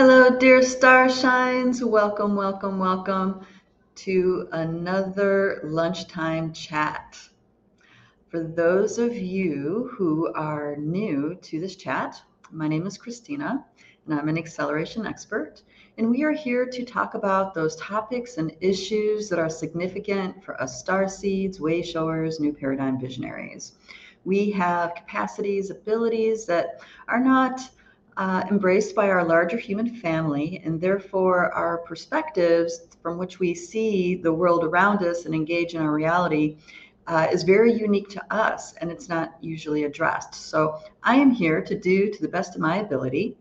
Hello, dear starshines. Welcome, welcome, welcome to another lunchtime chat. For those of you who are new to this chat, my name is Christina, and I'm an acceleration expert. And we are here to talk about those topics and issues that are significant for us star seeds, way showers, new paradigm visionaries. We have capacities, abilities that are not uh, embraced by our larger human family, and therefore our perspectives from which we see the world around us and engage in our reality uh, is very unique to us, and it's not usually addressed. So I am here to do, to the best of my ability,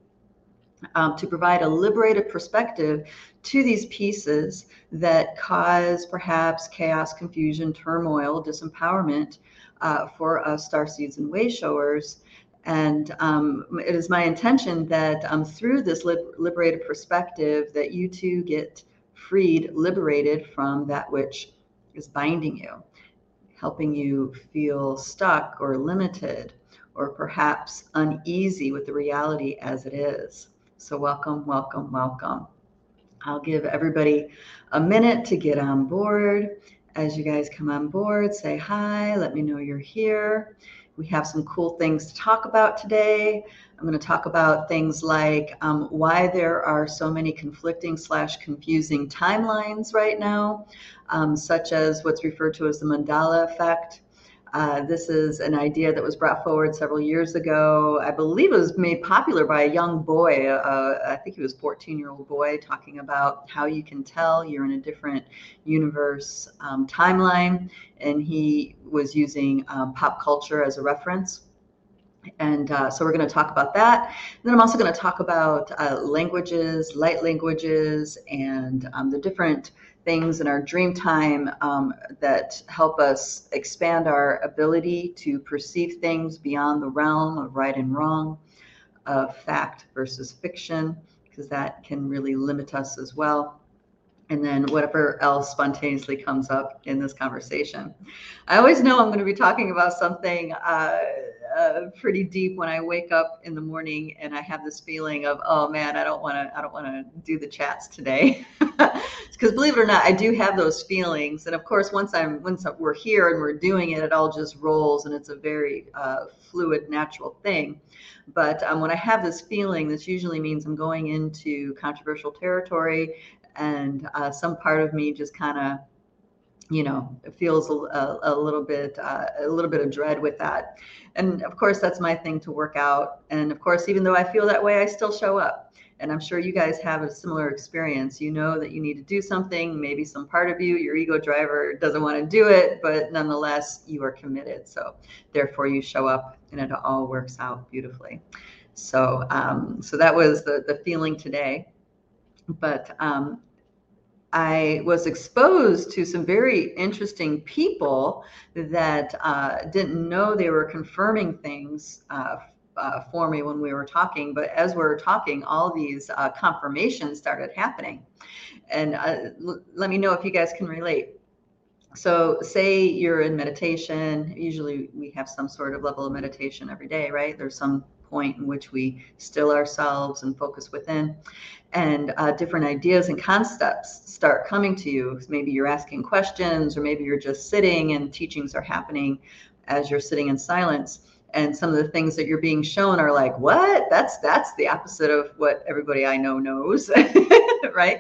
um, to provide a liberated perspective to these pieces that cause perhaps chaos, confusion, turmoil, disempowerment uh, for us star seeds and way showers and um, it is my intention that um, through this liberated perspective that you too get freed, liberated from that which is binding you, helping you feel stuck or limited or perhaps uneasy with the reality as it is. So welcome, welcome, welcome. I'll give everybody a minute to get on board. As you guys come on board, say hi, let me know you're here. We have some cool things to talk about today. I'm going to talk about things like um, why there are so many conflicting slash confusing timelines right now, um, such as what's referred to as the mandala effect. Uh, this is an idea that was brought forward several years ago. I believe it was made popular by a young boy. Uh, I think he was 14 year old boy talking about how you can tell you're in a different universe um, timeline. And he was using um, pop culture as a reference. And uh, so we're going to talk about that. And then I'm also going to talk about uh, languages, light languages, and um, the different things in our dream time um, that help us expand our ability to perceive things beyond the realm of right and wrong, of fact versus fiction, because that can really limit us as well and then whatever else spontaneously comes up in this conversation. I always know I'm going to be talking about something uh, uh, pretty deep when I wake up in the morning and I have this feeling of, oh man, I don't want to, I don't want to do the chats today, because believe it or not, I do have those feelings. And of course, once I'm, once we're here and we're doing it, it all just rolls, and it's a very uh, fluid, natural thing. But um, when I have this feeling, this usually means I'm going into controversial territory and uh, some part of me just kind of you know it feels a, a, little bit uh, a little bit of dread with that. And of course that's my thing to work out. And of course even though i feel that way i still show up. And i'm sure you guys have a similar experience. You know that you need to do something. Maybe some part of you your ego driver doesn't want to do it but nonetheless you are committed. So therefore you show up and it all works out beautifully. So um, so that was the the feeling today. But um, I was exposed to some very interesting people that uh, didn't know they were confirming things uh, uh, for me when we were talking. But as we are talking, all these uh, confirmations started happening. And uh, l- let me know if you guys can relate. So, say you're in meditation, usually we have some sort of level of meditation every day, right? There's some point in which we still ourselves and focus within and uh, different ideas and concepts start coming to you. Maybe you're asking questions, or maybe you're just sitting and teachings are happening as you're sitting in silence. And some of the things that you're being shown are like, what? That's that's the opposite of what everybody I know knows, right?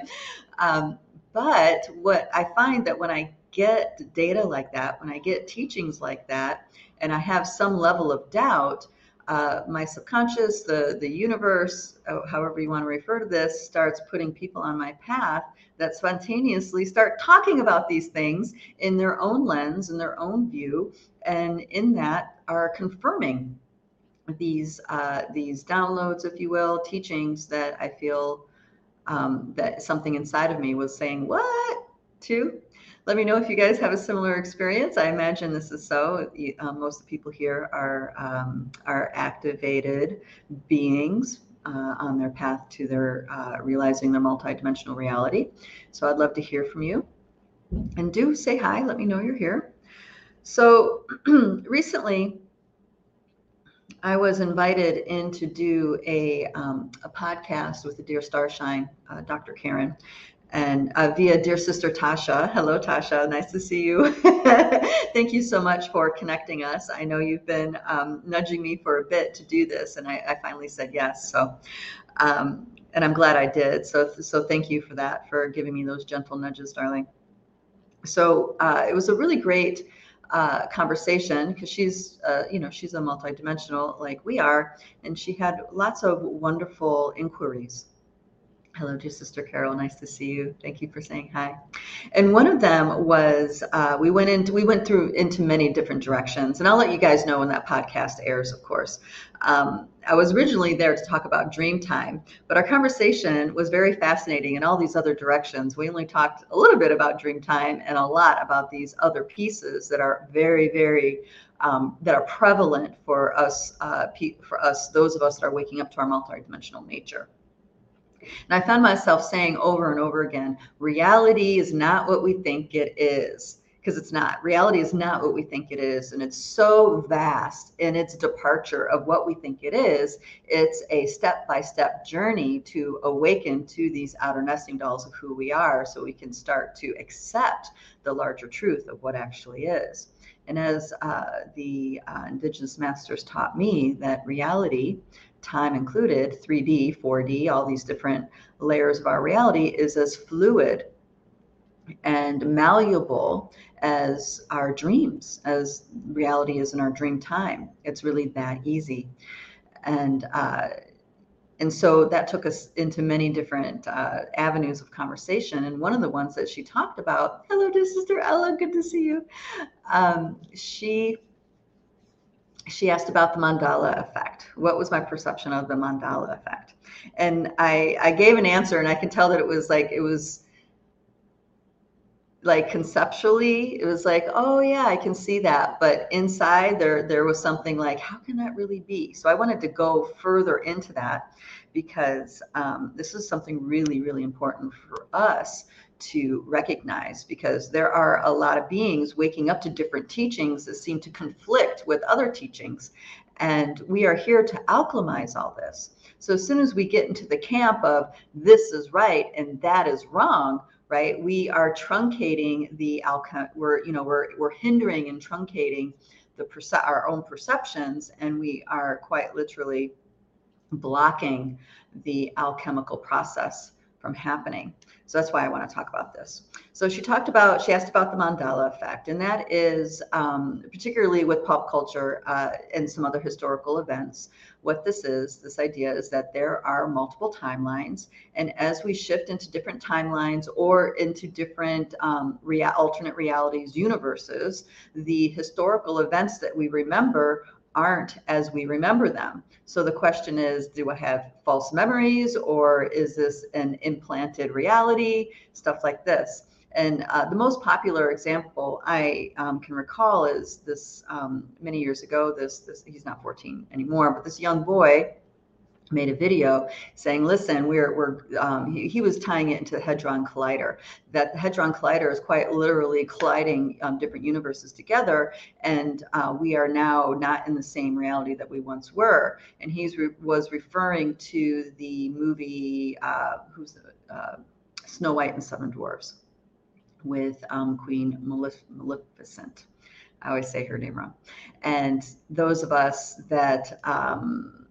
Um, but what I find that when I get data like that, when I get teachings like that, and I have some level of doubt, uh, my subconscious, the the universe, uh, however you want to refer to this, starts putting people on my path that spontaneously start talking about these things in their own lens, in their own view, and in that are confirming these uh, these downloads, if you will, teachings that I feel um, that something inside of me was saying, "What?" to let me know if you guys have a similar experience. I imagine this is so. Um, most of the people here are um, are activated beings uh, on their path to their uh, realizing their multidimensional reality. So I'd love to hear from you. And do say hi. Let me know you're here. So recently, I was invited in to do a, um, a podcast with the Dear Starshine, uh, Dr. Karen, and uh, via dear sister Tasha. Hello, Tasha. Nice to see you. Thank you so much for connecting us. I know you've been um, nudging me for a bit to do this, and I, I finally said yes. So, um, and I'm glad I did. So, so thank you for that, for giving me those gentle nudges, darling. So uh, it was a really great uh, conversation because she's, uh, you know, she's a multidimensional like we are, and she had lots of wonderful inquiries Hello, dear sister Carol. Nice to see you. Thank you for saying hi. And one of them was uh, we went into we went through into many different directions, and I'll let you guys know when that podcast airs, of course. Um, I was originally there to talk about dream time, but our conversation was very fascinating in all these other directions. We only talked a little bit about dream time and a lot about these other pieces that are very, very um, that are prevalent for us, uh, for us, those of us that are waking up to our multidimensional nature. And I found myself saying over and over again, reality is not what we think it is. Because it's not. Reality is not what we think it is. And it's so vast in its departure of what we think it is. It's a step by step journey to awaken to these outer nesting dolls of who we are so we can start to accept the larger truth of what actually is. And as uh, the uh, Indigenous masters taught me, that reality time included, 3D, 4D, all these different layers of our reality, is as fluid and malleable as our dreams, as reality is in our dream time. It's really that easy. And uh, and so that took us into many different uh, avenues of conversation. And one of the ones that she talked about, hello, dear sister Ella, good to see you. Um, she she asked about the mandala effect. What was my perception of the mandala effect? And I, I gave an answer, and I can tell that it was like, it was like conceptually, it was like, oh yeah, I can see that. But inside there, there was something like, how can that really be? So I wanted to go further into that because um, this is something really, really important for us to recognize because there are a lot of beings waking up to different teachings that seem to conflict with other teachings. And we are here to alchemize all this. So as soon as we get into the camp of this is right and that is wrong, right? We are truncating the alchem. We're you know we're we're hindering and truncating the perce- our own perceptions, and we are quite literally blocking the alchemical process from happening. So that's why I want to talk about this. So she talked about, she asked about the Mandala effect, and that is um, particularly with pop culture uh, and some other historical events. What this is, this idea is that there are multiple timelines, and as we shift into different timelines or into different um, rea- alternate realities, universes, the historical events that we remember aren't as we remember them. So the question is do I have false memories or is this an implanted reality? Stuff like this. And uh, the most popular example I um, can recall is this um, many years ago. This, this he's not 14 anymore, but this young boy made a video saying, listen, we're, we're um, he, he, was tying it into the Hadron Collider, that the Hadron Collider is quite literally colliding um, different universes together. And uh, we are now not in the same reality that we once were. And he re- was referring to the movie, uh, who's uh, Snow White and Seven Dwarfs with um, Queen Malef- Maleficent. I always say her name wrong. And those of us that, um,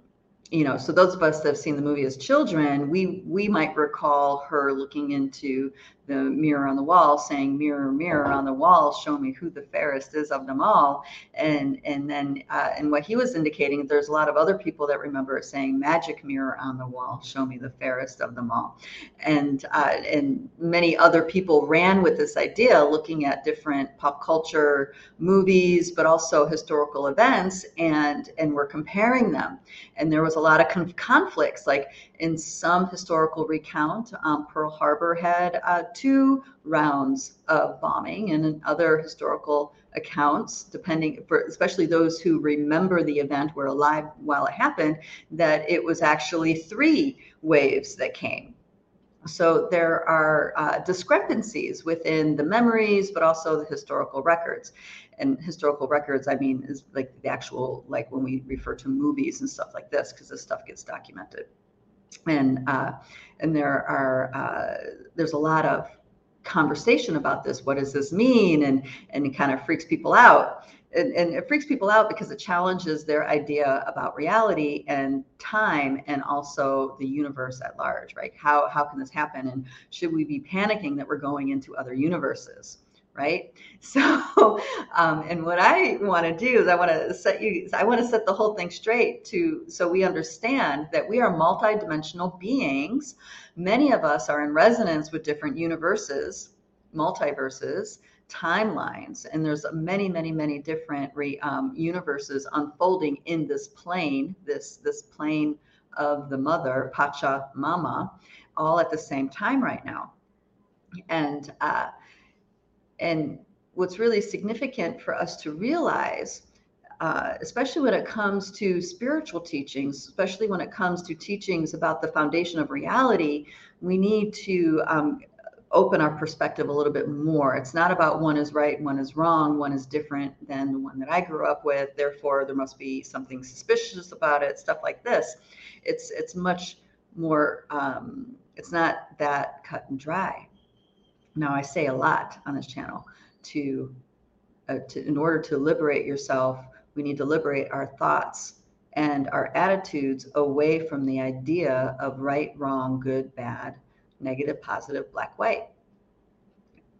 you know so those of us that have seen the movie as children we we might recall her looking into the mirror on the wall saying mirror mirror on the wall show me who the fairest is of them all. And and then uh, and what he was indicating there's a lot of other people that remember it saying magic mirror on the wall show me the fairest of them all. And uh, and many other people ran with this idea looking at different pop culture movies but also historical events and and we're comparing them. And there was a lot of conf- conflicts like in some historical recount, um, Pearl Harbor had uh, two rounds of bombing, and in other historical accounts, depending for especially those who remember the event were alive while it happened, that it was actually three waves that came. So there are uh, discrepancies within the memories, but also the historical records. And historical records, I mean, is like the actual, like when we refer to movies and stuff like this, because this stuff gets documented. And uh, and there are uh, there's a lot of conversation about this. What does this mean? And and it kind of freaks people out and, and it freaks people out because it challenges their idea about reality and time and also the universe at large right how how can this happen and should we be panicking that we're going into other universes right? So um, and what i want to do is i want to set you i want to set the whole thing straight to so we understand that we are multidimensional beings. Many of us are in resonance with different universes multiverses timelines and there's many many many different re, um, universes unfolding in this plane this this plane of the mother pacha mama all at the same time right now. And uh, and what's really significant for us to realize uh, especially when it comes to spiritual teachings, especially when it comes to teachings about the foundation of reality, we need to um, open our perspective a little bit more. It's not about one is right, one is wrong, one is different than the one that I grew up with. Therefore, there must be something suspicious about it. Stuff like this. It's it's much more. Um, it's not that cut and dry. Now, I say a lot on this channel to, uh, to in order to liberate yourself, we need to liberate our thoughts and our attitudes away from the idea of right, wrong, good, bad negative, positive, black, white.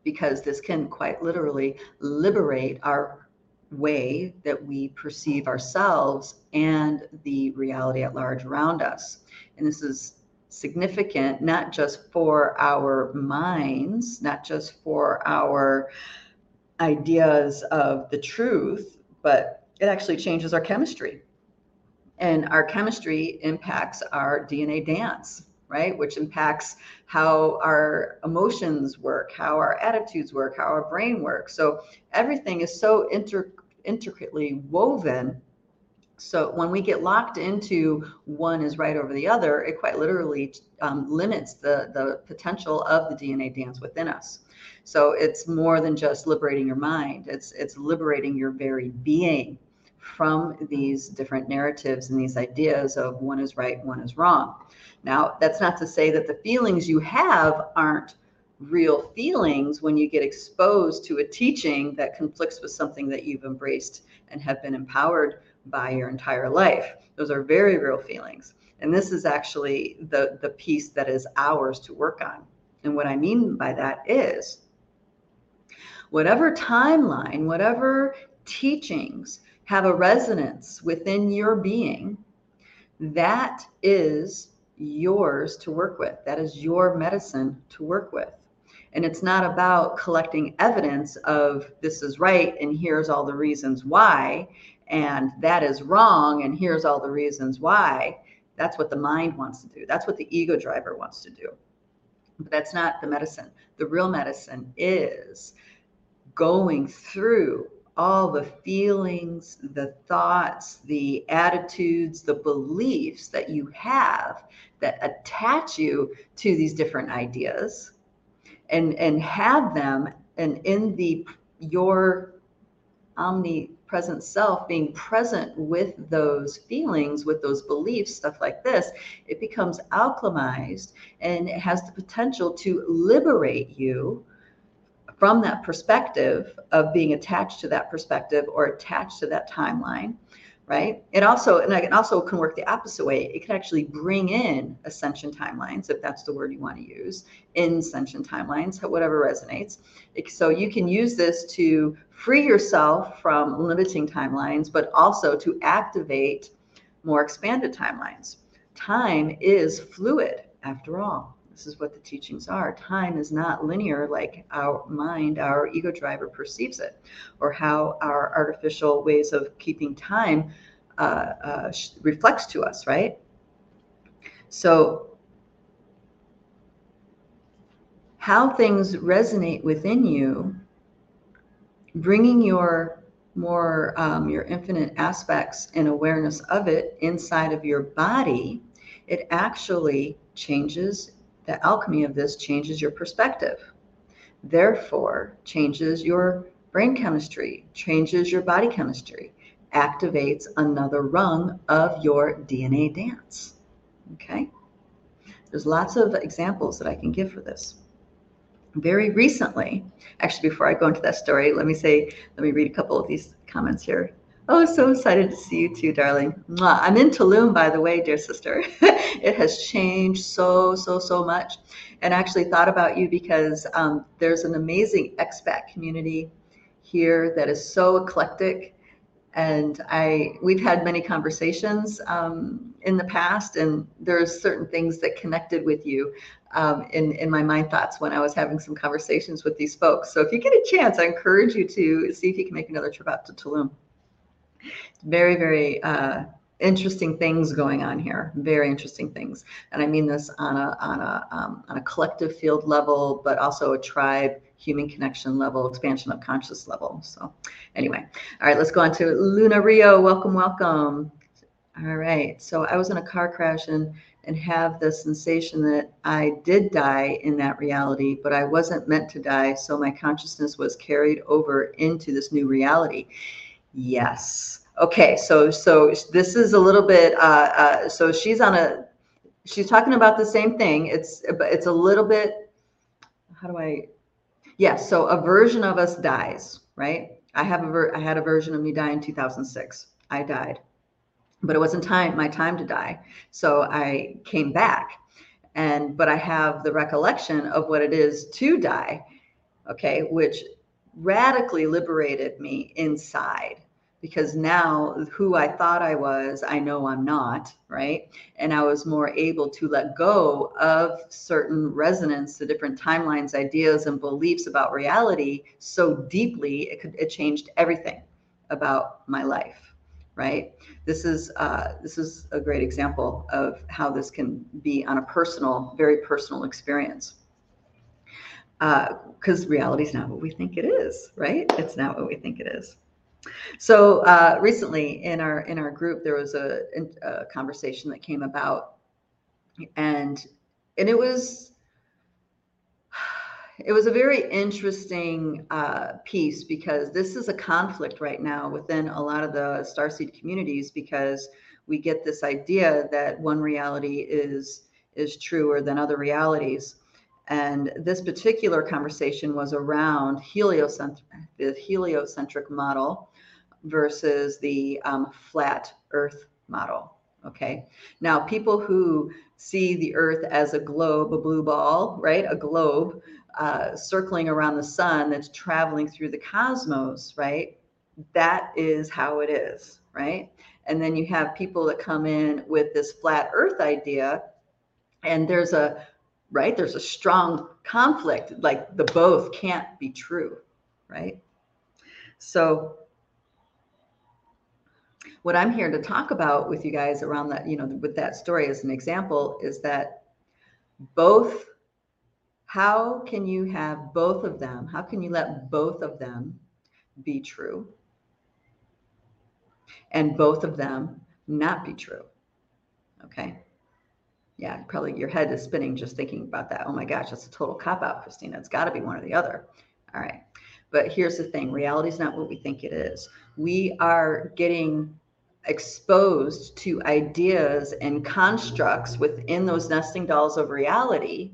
Because this can quite literally liberate our way that we perceive ourselves and the reality at large around us. And this is significant not just for our minds, not just for our ideas of the truth, but it actually changes our chemistry. And our chemistry impacts our DNA dance right? Which impacts how our emotions work, how our attitudes work, how our brain works. So everything is so inter- intricately woven. So when we get locked into one is right over the other, it quite literally um, limits the the potential of the DNA dance within us. So it's more than just liberating your mind. It's it's liberating your very being from these different narratives and these ideas of one is right, one is wrong. Now, that's not to say that the feelings you have aren't real feelings when you get exposed to a teaching that conflicts with something that you've embraced and have been empowered by your entire life. Those are very real feelings. And this is actually the, the piece that is ours to work on. And what I mean by that is whatever timeline, whatever teachings have a resonance within your being, that is yours to work with. That is your medicine to work with. And it's not about collecting evidence of this is right and here's all the reasons why, and that is wrong and here's all the reasons why. That's what the mind wants to do. That's what the ego driver wants to do. But that's not the medicine. The real medicine is going through all the feelings, the thoughts, the attitudes, the beliefs that you have that attach you to these different ideas and and have them and in the your omnipresent self being present with those feelings with those beliefs stuff like this it becomes alchemized and it has the potential to liberate you from that perspective of being attached to that perspective or attached to that timeline right? It also and it also can work the opposite way. It can actually bring in ascension timelines if that's the word you want to use in ascension timelines whatever resonates. So you can use this to free yourself from limiting timelines but also to activate more expanded timelines. Time is fluid after all this is what the teachings are. Time is not linear like our mind, our ego driver perceives it, or how our artificial ways of keeping time uh, uh, reflects to us, right? So, how things resonate within you, bringing your more um, your infinite aspects and awareness of it inside of your body, it actually changes the alchemy of this changes your perspective. Therefore, changes your brain chemistry, changes your body chemistry, activates another rung of your DNA dance. Okay? There's lots of examples that I can give for this. Very recently, actually, before I go into that story, let me say, let me read a couple of these comments here. Oh, so excited to see you too, darling. I'm in Tulum, by the way, dear sister. it has changed so, so, so much. And actually thought about you because um, there's an amazing expat community here that is so eclectic and I we've had many conversations um, in the past, and there's certain things that connected with you um, in in my mind thoughts when I was having some conversations with these folks. So if you get a chance, I encourage you to see if you can make another trip out to Tulum. Very very uh, interesting things going on here. Very interesting things, and I mean this on a on a um, on a collective field level, but also a tribe human connection level, expansion of conscious level. So anyway, all right, let's go on to Luna Rio. Welcome, welcome. All right, so I was in a car crash and and have the sensation that I did die in that reality, but I wasn't meant to die. So my consciousness was carried over into this new reality. Yes. Okay. So so this is a little bit. Uh, uh, so she's on a. She's talking about the same thing. It's it's a little bit. How do I Yes. So a version of us dies, right? I have a ver- I had a version of me die in 2006. I died, but it wasn't time my time to die. So I came back, and but I have the recollection of what it is to die. Okay, which radically liberated me inside because now who I thought I was, I know I'm not, right? And I was more able to let go of certain resonance the different timelines, ideas, and beliefs about reality so deeply it could it changed everything about my life, right? This is uh, this is a great example of how this can be on a personal, very personal experience because uh, reality is not what we think it is, right? It's not what we think it is. So uh, recently in our in our group, there was a, a, conversation that came about, and and it was it was a very interesting uh, piece because this is a conflict right now within a lot of the starseed communities because we get this idea that one reality is is truer than other realities. And this particular conversation was around heliocentric, the heliocentric model versus the um, flat earth model. Okay. Now, people who see the earth as a globe, a blue ball, right? A globe uh, circling around the sun that's traveling through the cosmos, right? That is how it is, right? And then you have people that come in with this flat earth idea, and there's a right there's a strong conflict like the both can't be true right so what I'm here to talk about with you guys around that, you know, with that story as an example is that both, how can you have both of them? How can you let both of them be true? And both of them not be true. Okay. Yeah, probably your head is spinning just thinking about that. Oh my gosh, that's a total cop out, Christina. It's got to be one or the other. All right. But here's the thing reality is not what we think it is. We are getting exposed to ideas and constructs within those nesting dolls of reality,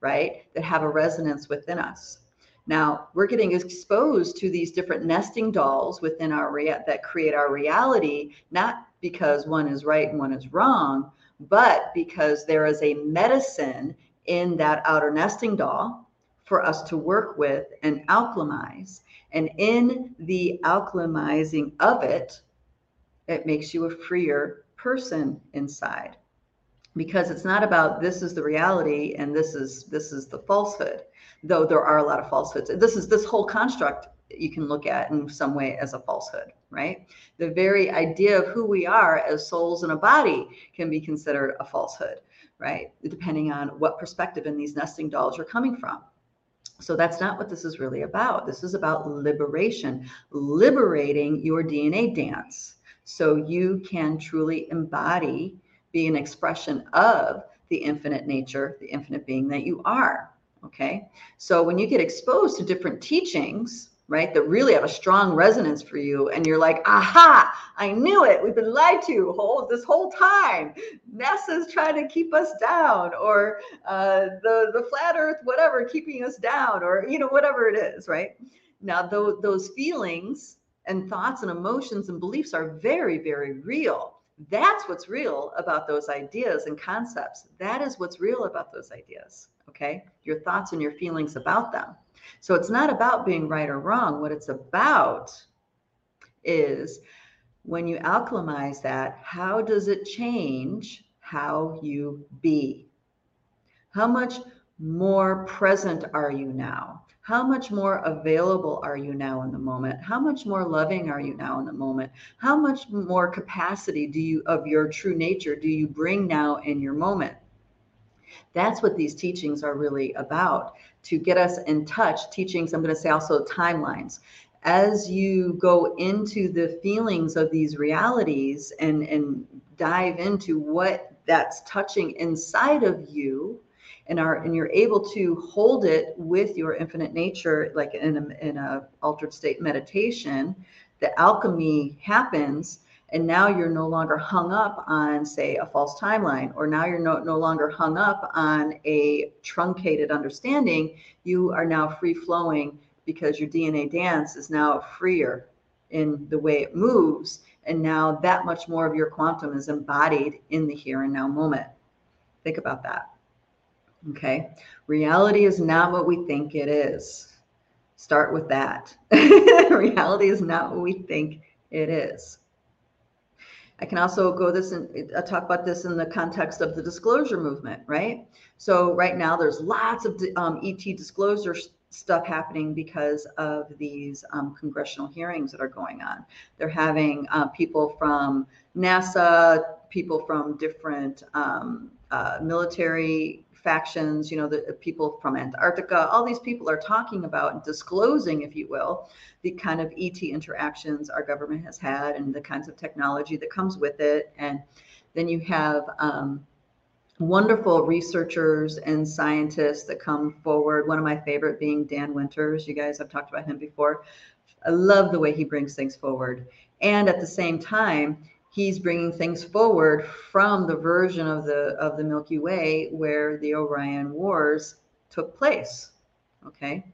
right, that have a resonance within us. Now, we're getting exposed to these different nesting dolls within our rea- that create our reality, not because one is right and one is wrong, but because there is a medicine in that outer nesting doll for us to work with and alchemize. And in the alchemizing of it, it makes you a freer person inside. Because it's not about this is the reality and this is this is the falsehood though there are a lot of falsehoods. This is this whole construct you can look at in some way as a falsehood right? The very idea of who we are as souls in a body can be considered a falsehood right? Depending on what perspective in these nesting dolls you're coming from. So that's not what this is really about. This is about liberation liberating your dna dance so you can truly embody, be an expression of the infinite nature, the infinite being that you are. Okay. So when you get exposed to different teachings, right, that really have a strong resonance for you, and you're like, aha, I knew it. We've been lied to whole, this whole time. NASA's trying to keep us down, or uh, the, the flat earth, whatever, keeping us down, or, you know, whatever it is, right? Now, th- those feelings and thoughts and emotions and beliefs are very, very real. That's what's real about those ideas and concepts. That is what's real about those ideas. Okay. Your thoughts and your feelings about them. So it's not about being right or wrong. What it's about is when you alchemize that, how does it change how you be? How much more present are you now? How much more available are you now in the moment? How much more loving are you now in the moment? How much more capacity do you of your true nature do you bring now in your moment? That's what these teachings are really about to get us in touch. Teachings, I'm going to say also timelines. As you go into the feelings of these realities and, and dive into what that's touching inside of you, and are and you're able to hold it with your infinite nature like in a, in a altered state meditation the alchemy happens and now you're no longer hung up on say a false timeline or now you're no, no longer hung up on a truncated understanding you are now free flowing because your dna dance is now freer in the way it moves and now that much more of your quantum is embodied in the here and now moment. Think about that Okay. Reality is not what we think it is. Start with that. Reality is not what we think it is. I can also go this and uh, talk about this in the context of the disclosure movement, right? So right now there's lots of um, ET disclosure stuff happening because of these um, congressional hearings that are going on. They're having uh, people from NASA, people from different um, uh, military factions, you know, the people from Antarctica, all these people are talking about and disclosing, if you will, the kind of ET interactions our government has had and the kinds of technology that comes with it. And then you have um, wonderful researchers and scientists that come forward. One of my favorite being Dan Winters. You guys have talked about him before. I love the way he brings things forward. And at the same time, he's bringing things forward from the version of the of the Milky Way where the Orion Wars took place. Okay,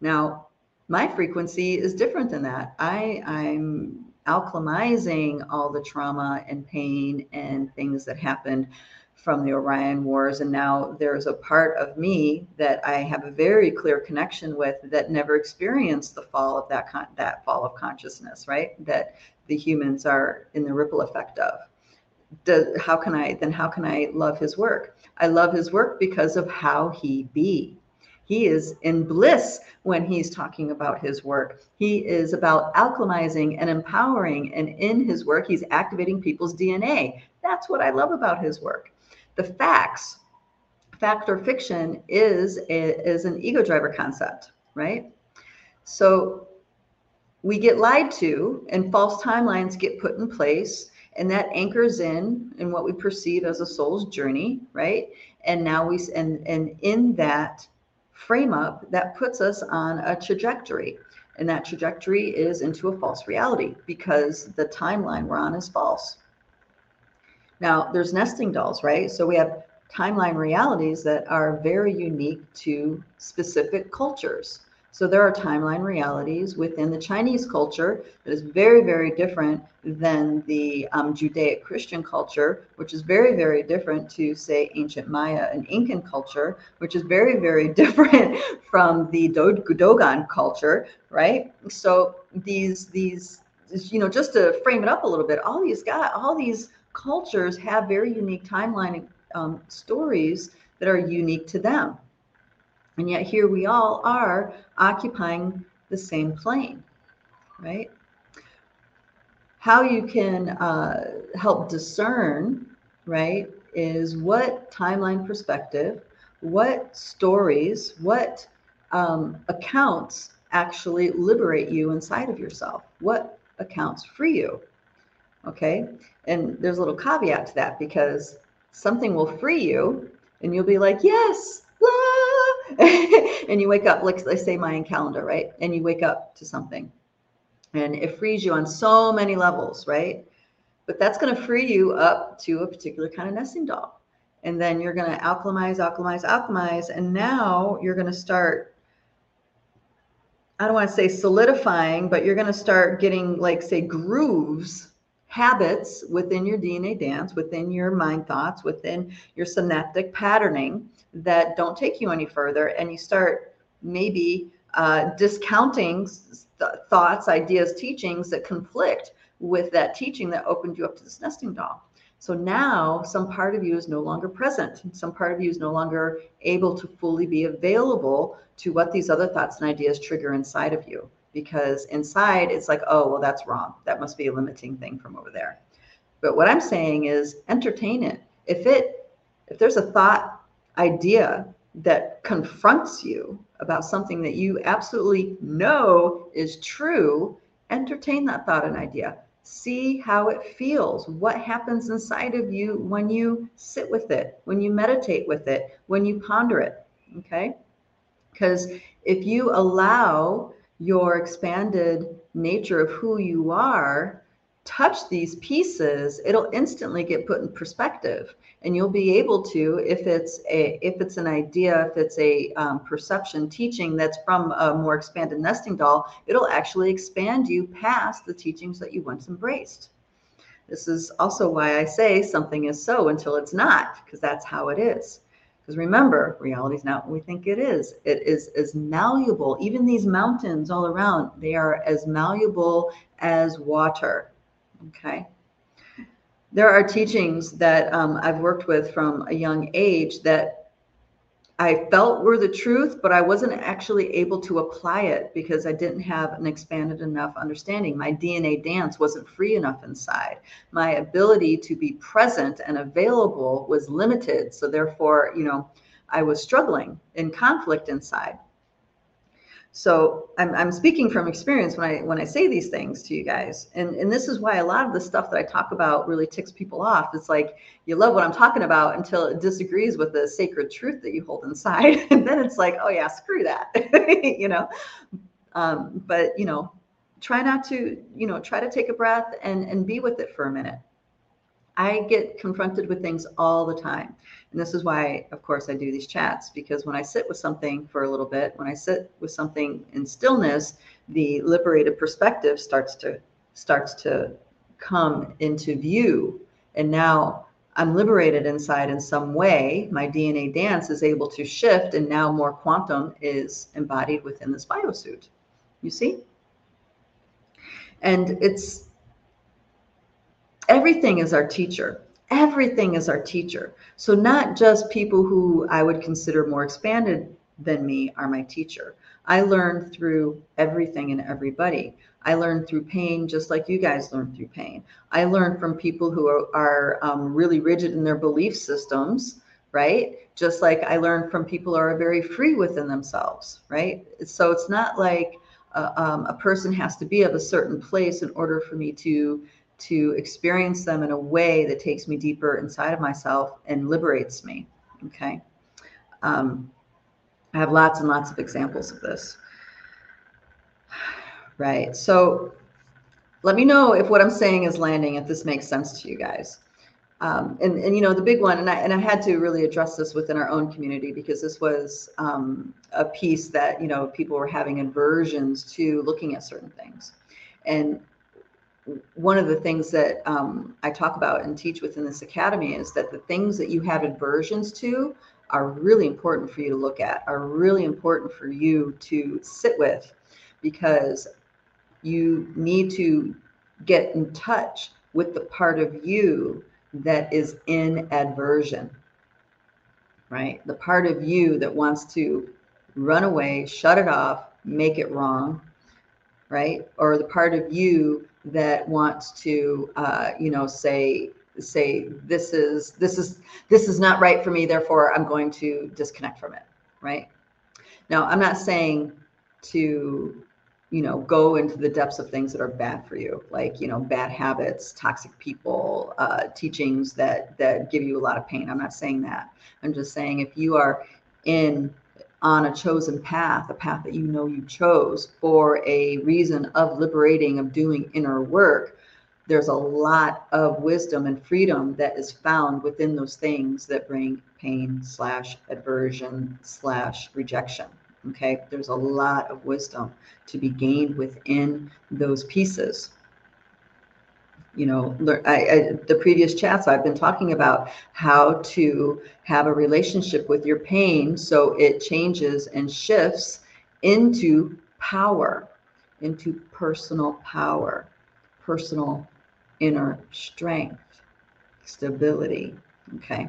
now my frequency is different than that. I I'm alchemizing all the trauma and pain and things that happened from the Orion Wars. And now there's a part of me that I have a very clear connection with that never experienced the fall of that con- that fall of consciousness, right? That the humans are in the ripple effect of. How can I then how can I love his work? I love his work because of how he be. He is in bliss when he's talking about his work. He is about alchemizing and empowering, and in his work, he's activating people's DNA. That's what I love about his work. The facts, fact or fiction, is is an ego driver concept, right? So we get lied to and false timelines get put in place and that anchors in in what we perceive as a soul's journey right and now we and and in that frame up that puts us on a trajectory and that trajectory is into a false reality because the timeline we're on is false now there's nesting dolls right so we have timeline realities that are very unique to specific cultures so there are timeline realities within the Chinese culture that is very, very different than the um, Judaic Christian culture, which is very, very different to, say, ancient Maya and Incan culture, which is very, very different from the Dogon culture, right? So these, these, you know, just to frame it up a little bit, all these guys, all these cultures have very unique timeline um, stories that are unique to them. And yet here we all are occupying the same plane, right? How you can uh, help discern, right, is what timeline perspective, what stories, what um, accounts actually liberate you inside of yourself, what accounts free you. Okay. And there's a little caveat to that because something will free you and you'll be like, yes, and you wake up, like let's say Mayan calendar, right? And you wake up to something and it frees you on so many levels, right? But that's going to free you up to a particular kind of nesting doll. And then you're going to alchemize, alchemize, alchemize. And now you're going to start, I don't want to say solidifying, but you're going to start getting, like, say, grooves, habits within your DNA dance, within your mind thoughts, within your synaptic patterning that don't take you any further. And you start maybe uh, discounting th- thoughts, ideas, teachings that conflict with that teaching that opened you up to this nesting doll. So now some part of you is no longer present. Some part of you is no longer able to fully be available to what these other thoughts and ideas trigger inside of you. Because inside it's like, oh, well, that's wrong. That must be a limiting thing from over there. But what I'm saying is entertain it. If it, if there's a thought idea that confronts you about something that you absolutely know is true, entertain that thought and idea. See how it feels. What happens inside of you when you sit with it, when you meditate with it, when you ponder it. Okay? Because if you allow your expanded nature of who you are touch these pieces, it'll instantly get put in perspective. And you'll be able to if it's a if it's an idea if it's a um, perception teaching that's from a more expanded nesting doll it'll actually expand you past the teachings that you once embraced. This is also why i say something is so until it's not because that's how it is because remember reality is not what we think it is. It is as malleable even these mountains all around they are as malleable as water okay? There are teachings that um, I've worked with from a young age that I felt were the truth, but I wasn't actually able to apply it because I didn't have an expanded enough understanding. My DNA dance wasn't free enough inside. My ability to be present and available was limited. So, therefore, you know, I was struggling in conflict inside. So I'm, I'm speaking from experience when I when I say these things to you guys. And, and this is why a lot of the stuff that I talk about really ticks people off. It's like you love what I'm talking about until it disagrees with the sacred truth that you hold inside. And then it's like, oh yeah, screw that. you know. Um, but you know, try not to, you know, try to take a breath and and be with it for a minute. I get confronted with things all the time. And this is why, of course, I do these chats because when I sit with something for a little bit, when I sit with something in stillness, the liberated perspective starts to starts to come into view. And now I'm liberated inside in some way. My DNA dance is able to shift, and now more quantum is embodied within this biosuit. You see? And it's everything is our teacher everything is our teacher. So, not just people who I would consider more expanded than me are my teacher. I learn through everything and everybody. I learn through pain, just like you guys learn through pain. I learn from people who are, are um, really rigid in their belief systems, right? Just like I learn from people who are very free within themselves, right? So it's not like uh, um, a person has to be of a certain place in order for me to to experience them in a way that takes me deeper inside of myself and liberates me. Okay. Um, I have lots and lots of examples of this. Right. So let me know if what I'm saying is landing, if this makes sense to you guys. Um, and, and you know the big one and I, and I had to really address this within our own community because this was um, a piece that you know people were having aversions to looking at certain things and one of the things that um, I talk about and teach within this academy is that the things that you have aversions to are really important for you to look at, are really important for you to sit with because you need to get in touch with the part of you that is in aversion, right? The part of you that wants to run away, shut it off, make it wrong, right? Or the part of you that wants to uh, you know say say this is this is this is not right for me therefore i'm going to disconnect from it right? Now i'm not saying to you know go into the depths of things that are bad for you like you know bad habits toxic people uh, teachings that that give you a lot of pain. I'm not saying that. I'm just saying if you are in on a chosen path a path that you know you chose for a reason of liberating of doing inner work there's a lot of wisdom and freedom that is found within those things that bring pain slash aversion slash rejection Okay, there's a lot of wisdom to be gained within those pieces. You know, I, I, the previous chats I've been talking about how to have a relationship with your pain so it changes and shifts into power, into personal power, personal inner strength, stability. Okay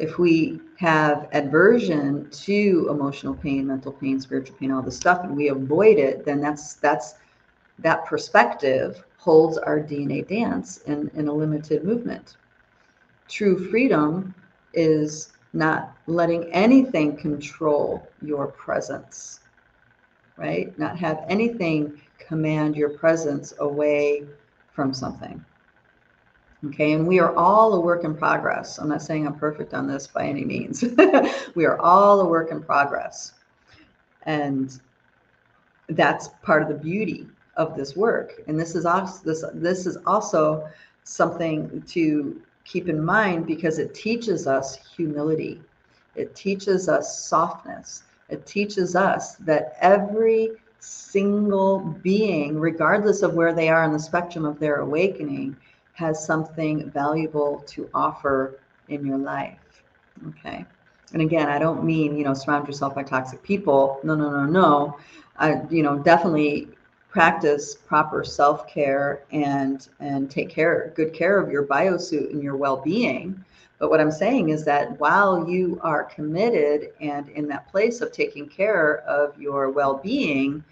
if we have aversion to emotional pain, mental pain, spiritual pain, all this stuff, and we avoid it, then that's that's that perspective holds our DNA dance in, in a limited movement. True freedom is not letting anything control your presence, right? Not have anything command your presence away from something. Okay, and we are all a work in progress. I'm not saying I'm perfect on this by any means. we are all a work in progress. And that's part of the beauty of this work. And this is also this this is also something to keep in mind because it teaches us humility. It teaches us softness. It teaches us that every single being, regardless of where they are on the spectrum of their awakening, has something valuable to offer in your life. Okay. And again, I don't mean, you know, surround yourself by toxic people. No, no, no, no. I, you know, definitely practice proper self-care and and take care good care of your biosuit and your well-being but what i'm saying is that while you are committed and in that place of taking care of your well-being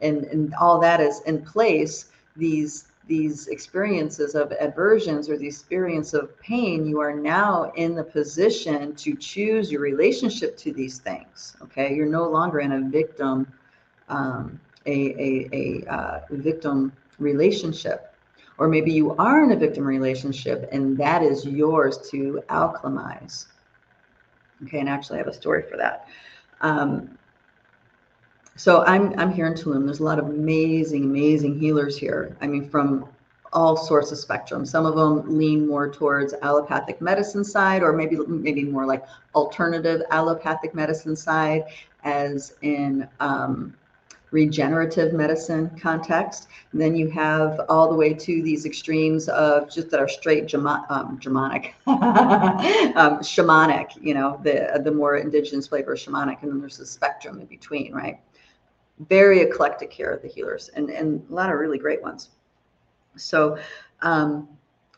and and all that is in place these these experiences of aversions or the experience of pain, you are now in the position to choose your relationship to these things. Okay, you're no longer in a victim, um, a a, a uh, victim relationship, or maybe you are in a victim relationship, and that is yours to alchemize. Okay, and actually, I have a story for that. Um, so I'm I'm here in Tulum. There's a lot of amazing, amazing healers here. I mean, from all sorts of spectrum. Some of them lean more towards allopathic medicine side, or maybe maybe more like alternative allopathic medicine side, as in um, regenerative medicine context. And then you have all the way to these extremes of just that are straight um, Germanic, um, shamanic. You know, the the more indigenous flavor shamanic, and then there's a spectrum in between, right? very eclectic here at the healers and, and a lot of really great ones. So, um,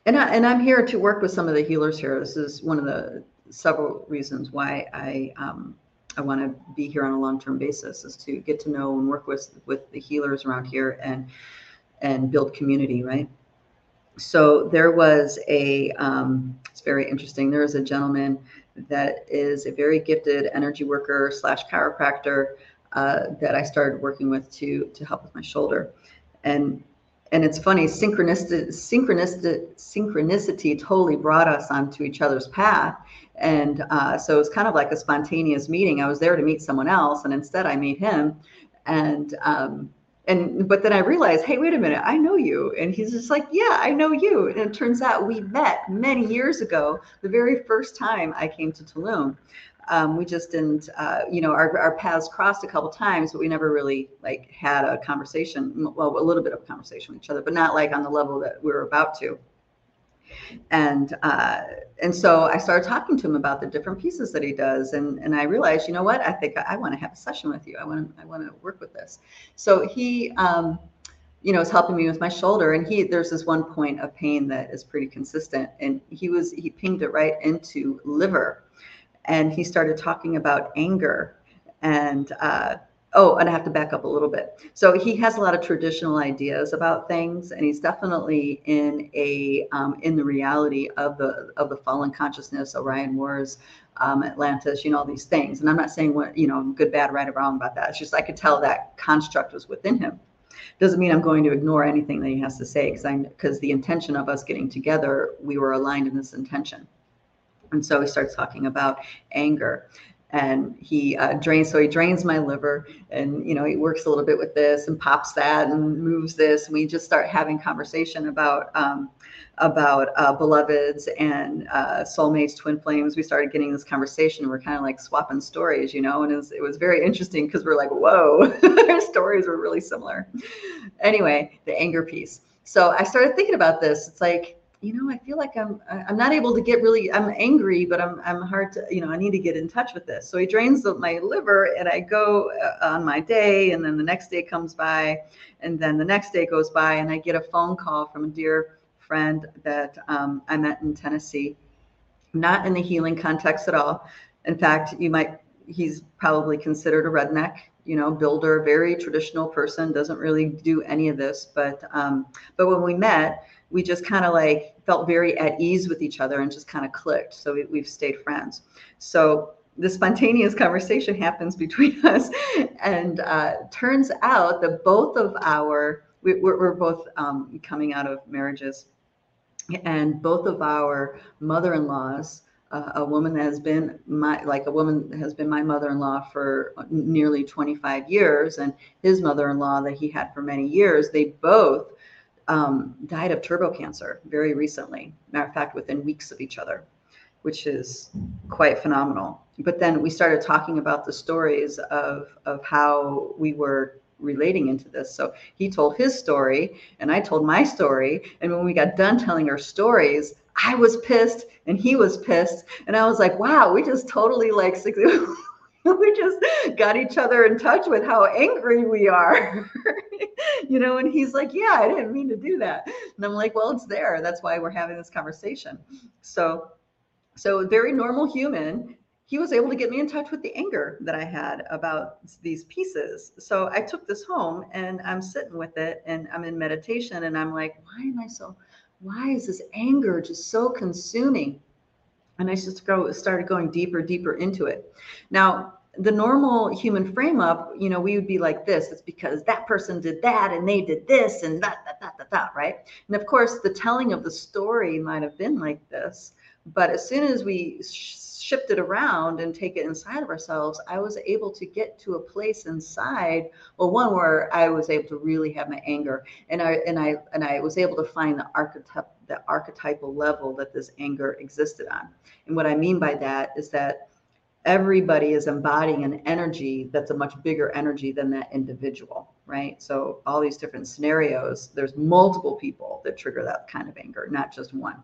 and, I, and I'm here to work with some of the healers here. This is one of the several reasons why I, um, I want to be here on a long-term basis is to get to know and work with, with the healers around here and, and build community, right? So there was a, um, it's very interesting. There is a gentleman that is a very gifted energy worker slash chiropractor uh, that I started working with to to help with my shoulder, and and it's funny synchronicity synchronicity synchronicity totally brought us onto each other's path, and uh, so it was kind of like a spontaneous meeting. I was there to meet someone else, and instead I meet him, and um, and but then I realized, hey, wait a minute, I know you. And he's just like, yeah, I know you. And it turns out we met many years ago, the very first time I came to Tulum. Um, we just didn't, uh, you know, our, our paths crossed a couple times, but we never really like had a conversation, well, a little bit of a conversation with each other, but not like on the level that we were about to. And uh, and so I started talking to him about the different pieces that he does, and and I realized, you know what, I think I, want to have a session with you. I want to I want to work with this. So he. Um, you know, is helping me with my shoulder. And he, there's this one point of pain that is pretty consistent. And he was, he pinged it right into liver and he started talking about anger and uh, oh, and I have to back up a little bit. So he has a lot of traditional ideas about things, and he's definitely in a um, in the reality of the of the fallen consciousness, Orion Wars, um, Atlantis, you know, all these things. And I'm not saying what you know, good, bad, right, or wrong about that. It's just I could tell that construct was within him. Doesn't mean I'm going to ignore anything that he has to say, because I because the intention of us getting together, we were aligned in this intention. And so he starts talking about anger and he uh, drains so he drains my liver and you know he works a little bit with this and pops that and moves this. And we just start having conversation about um, about uh, beloveds and uh, soulmates twin flames. We started getting this conversation. We're kind of like swapping stories you know and it was, it was very interesting because we're like whoa our stories were really similar. Anyway the anger piece. So i started thinking about this. It's like you know, I feel like I'm I'm not able to get really I'm angry, but I'm I'm hard to you know I need to get in touch with this. So he drains the, my liver, and I go uh, on my day, and then the next day comes by, and then the next day goes by, and I get a phone call from a dear friend that um, I met in Tennessee, not in the healing context at all. In fact, you might he's probably considered a redneck you know builder very traditional person doesn't really do any of this but um, but when we met we just kind of like felt very at ease with each other and just kind of clicked. So we, have stayed friends. So the spontaneous conversation happens between us, and uh, turns out that both of our we, are both um, coming out of marriages, and both of our mother-in-laws. Uh, a woman that has been my like a woman has been my mother-in-law for nearly 25 years and his mother-in-law that he had for many years they both um, died of turbo cancer very recently. Matter of fact, within weeks of each other, which is quite phenomenal. But then we started talking about the stories of of how we were relating into this. So he told his story, and I told my story. And when we got done telling our stories, I was pissed, and he was pissed, and I was like, "Wow, we just totally like." we just got each other in touch with how angry we are. you know, and he's like, Yeah, I didn't mean to do that. And I'm like, Well, it's there. That's why we're having this conversation. So, so very normal human. He was able to get me in touch with the anger that I had about these pieces. So I took this home and I'm sitting with it and I'm in meditation and I'm like, why am I so, why is this anger just so consuming? And I just go started going deeper, deeper into it. Now, the normal human frame up, you know, we would be like this. It's because that person did that and they did this and that, that, that, that, that, right? And of course, the telling of the story might have been like this. But as soon as we shift it around and take it inside of ourselves, I was able to get to a place inside, well, one where I was able to really have my anger, and I and I and I was able to find the archetype the archetypal level that this anger existed on. And what I mean by that is that everybody is embodying an energy that's a much bigger energy than that individual, right? So all these different scenarios, there's multiple people that trigger that kind of anger, not just one.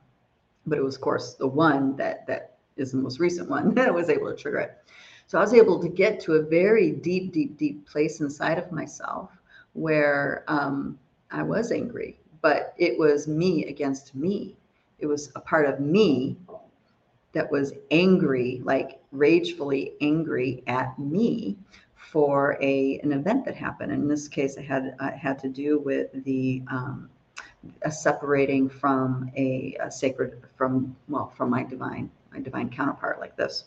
But it was, of course, the one that that is the most recent one that I was able to trigger it. So I was able to get to a very deep, deep, deep place inside of myself where um, I was angry, but it was me against me. It was a part of me that was angry, like ragefully angry at me for a an event that happened. In this case, it had uh, had to do with the um, separating from a, a, sacred from well from my divine my divine counterpart like this.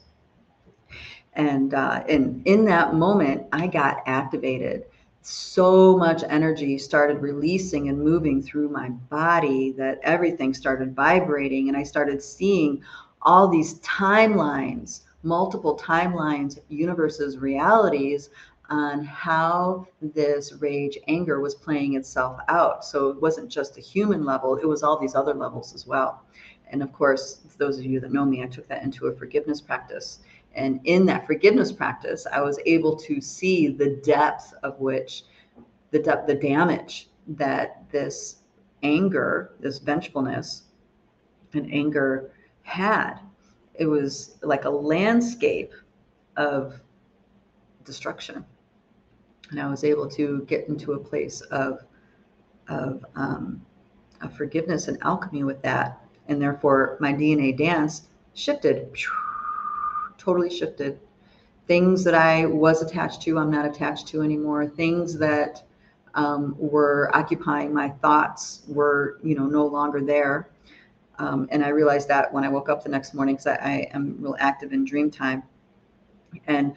And uh, and in that moment, I got activated so much energy started releasing and moving through my body that everything started vibrating and I started seeing all these timelines, multiple timelines, universes, realities on how this rage anger was playing itself out. So it wasn't just a human level, it was all these other levels as well. And of course, those of you that know me, I took that into a forgiveness practice. And in that forgiveness practice, I was able to see the depth of which the depth, the damage that this anger, this vengefulness and anger had. It was like a landscape of destruction. And I was able to get into a place of, of, um, of forgiveness and alchemy with that. And therefore, my DNA dance shifted totally shifted things that I was attached to, I'm not attached to anymore. Things that um, were occupying my thoughts were, you know, no longer there. Um, and I realized that when I woke up the next morning, because I, I, am real active in dream time. And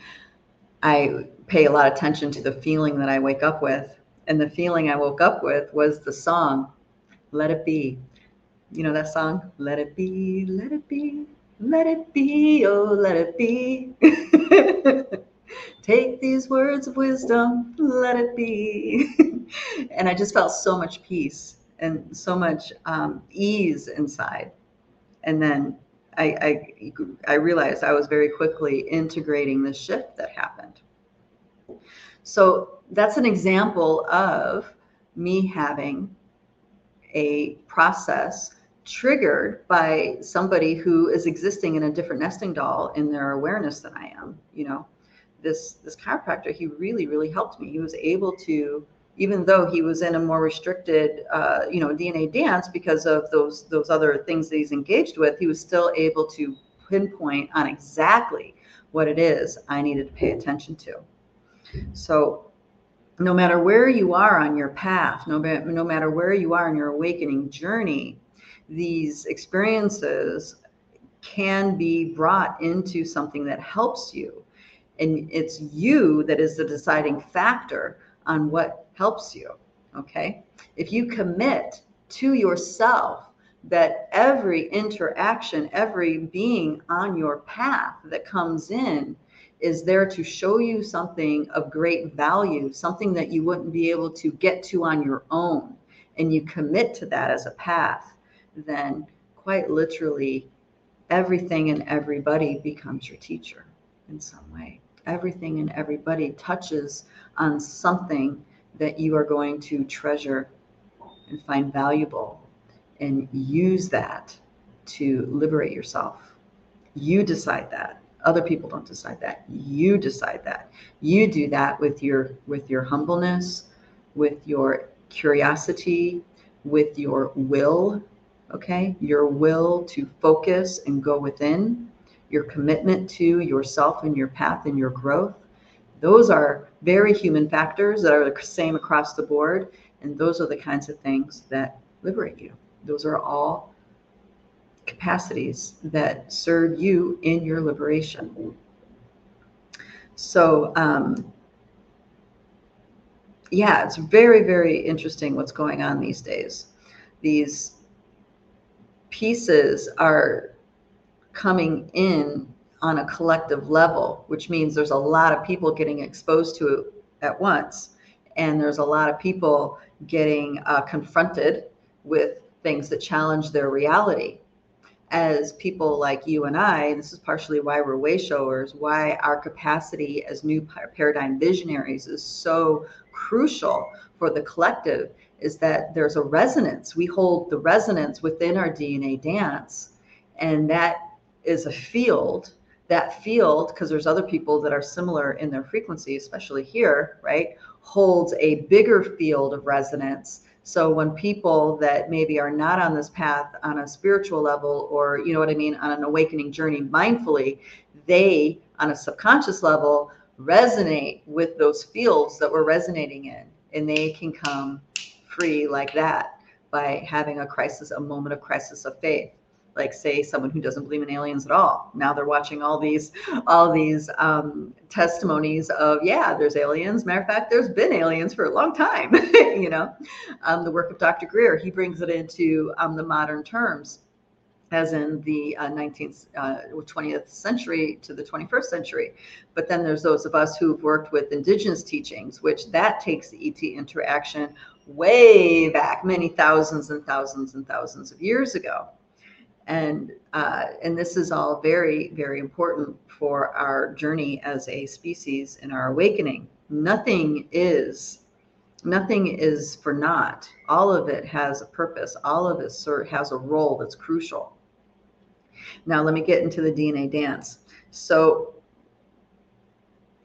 I pay a lot of attention to the feeling that I wake up with. And the feeling I woke up with was the song, Let It Be. You know that song? Let it be, let it be, let it be, oh, let it be. Take these words of wisdom, let it be. and I just felt so much peace and so much um, ease inside. And then I, I, I realized I was very quickly integrating the shift that happened. So that's an example of me having a process triggered by somebody who is existing in a different nesting doll in their awareness than I am. You know, this this chiropractor, he really, really helped me. He was able to, even though he was in a more restricted, uh, you know, DNA dance because of those those other things that he's engaged with, he was still able to pinpoint on exactly what it is I needed to pay attention to. So no matter where you are on your path, no, no matter where you are in your awakening journey, these experiences can be brought into something that helps you. And it's you that is the deciding factor on what helps you. Okay. If you commit to yourself that every interaction, every being on your path that comes in is there to show you something of great value, something that you wouldn't be able to get to on your own, and you commit to that as a path, then quite literally everything and everybody becomes your teacher in some way. Everything and everybody touches on something that you are going to treasure and find valuable and use that to liberate yourself. You decide that. Other people don't decide that. You decide that. You do that with your with your humbleness, with your curiosity, with your will okay? Your will to focus and go within, your commitment to yourself and your path and your growth. Those are very human factors that are the same across the board. And those are the kinds of things that liberate you. Those are all capacities that serve you in your liberation. So, um, yeah, it's very, very interesting what's going on these days. These pieces are coming in on a collective level, which means there's a lot of people getting exposed to it at once. And there's a lot of people getting uh, confronted with things that challenge their reality. As people like you and I, this is partially why we're way showers, why our capacity as new paradigm visionaries is so crucial for the collective is that there's a resonance. We hold the resonance within our DNA dance, and that is a field. That field, because there's other people that are similar in their frequency, especially here, right, holds a bigger field of resonance. So when people that maybe are not on this path on a spiritual level, or you know what I mean, on an awakening journey mindfully, they on a subconscious level resonate with those fields that we're resonating in, and they can come free like that by having a crisis, a moment of crisis of faith. Like say someone who doesn't believe in aliens at all. Now they're watching all these, all these um, testimonies of yeah, there's aliens. Matter of fact, there's been aliens for a long time. you know, um, the work of Dr. Greer, he brings it into um, the modern terms as in the uh, 19th, uh, 20th century to the 21st century. But then there's those of us who've worked with indigenous teachings, which that takes the ET interaction way back, many thousands and thousands and thousands of years ago. And uh, and this is all very very important for our journey as a species in our awakening. Nothing is nothing is for naught. All of it has a purpose. All of it has a role that's crucial. Now let me get into the DNA dance. So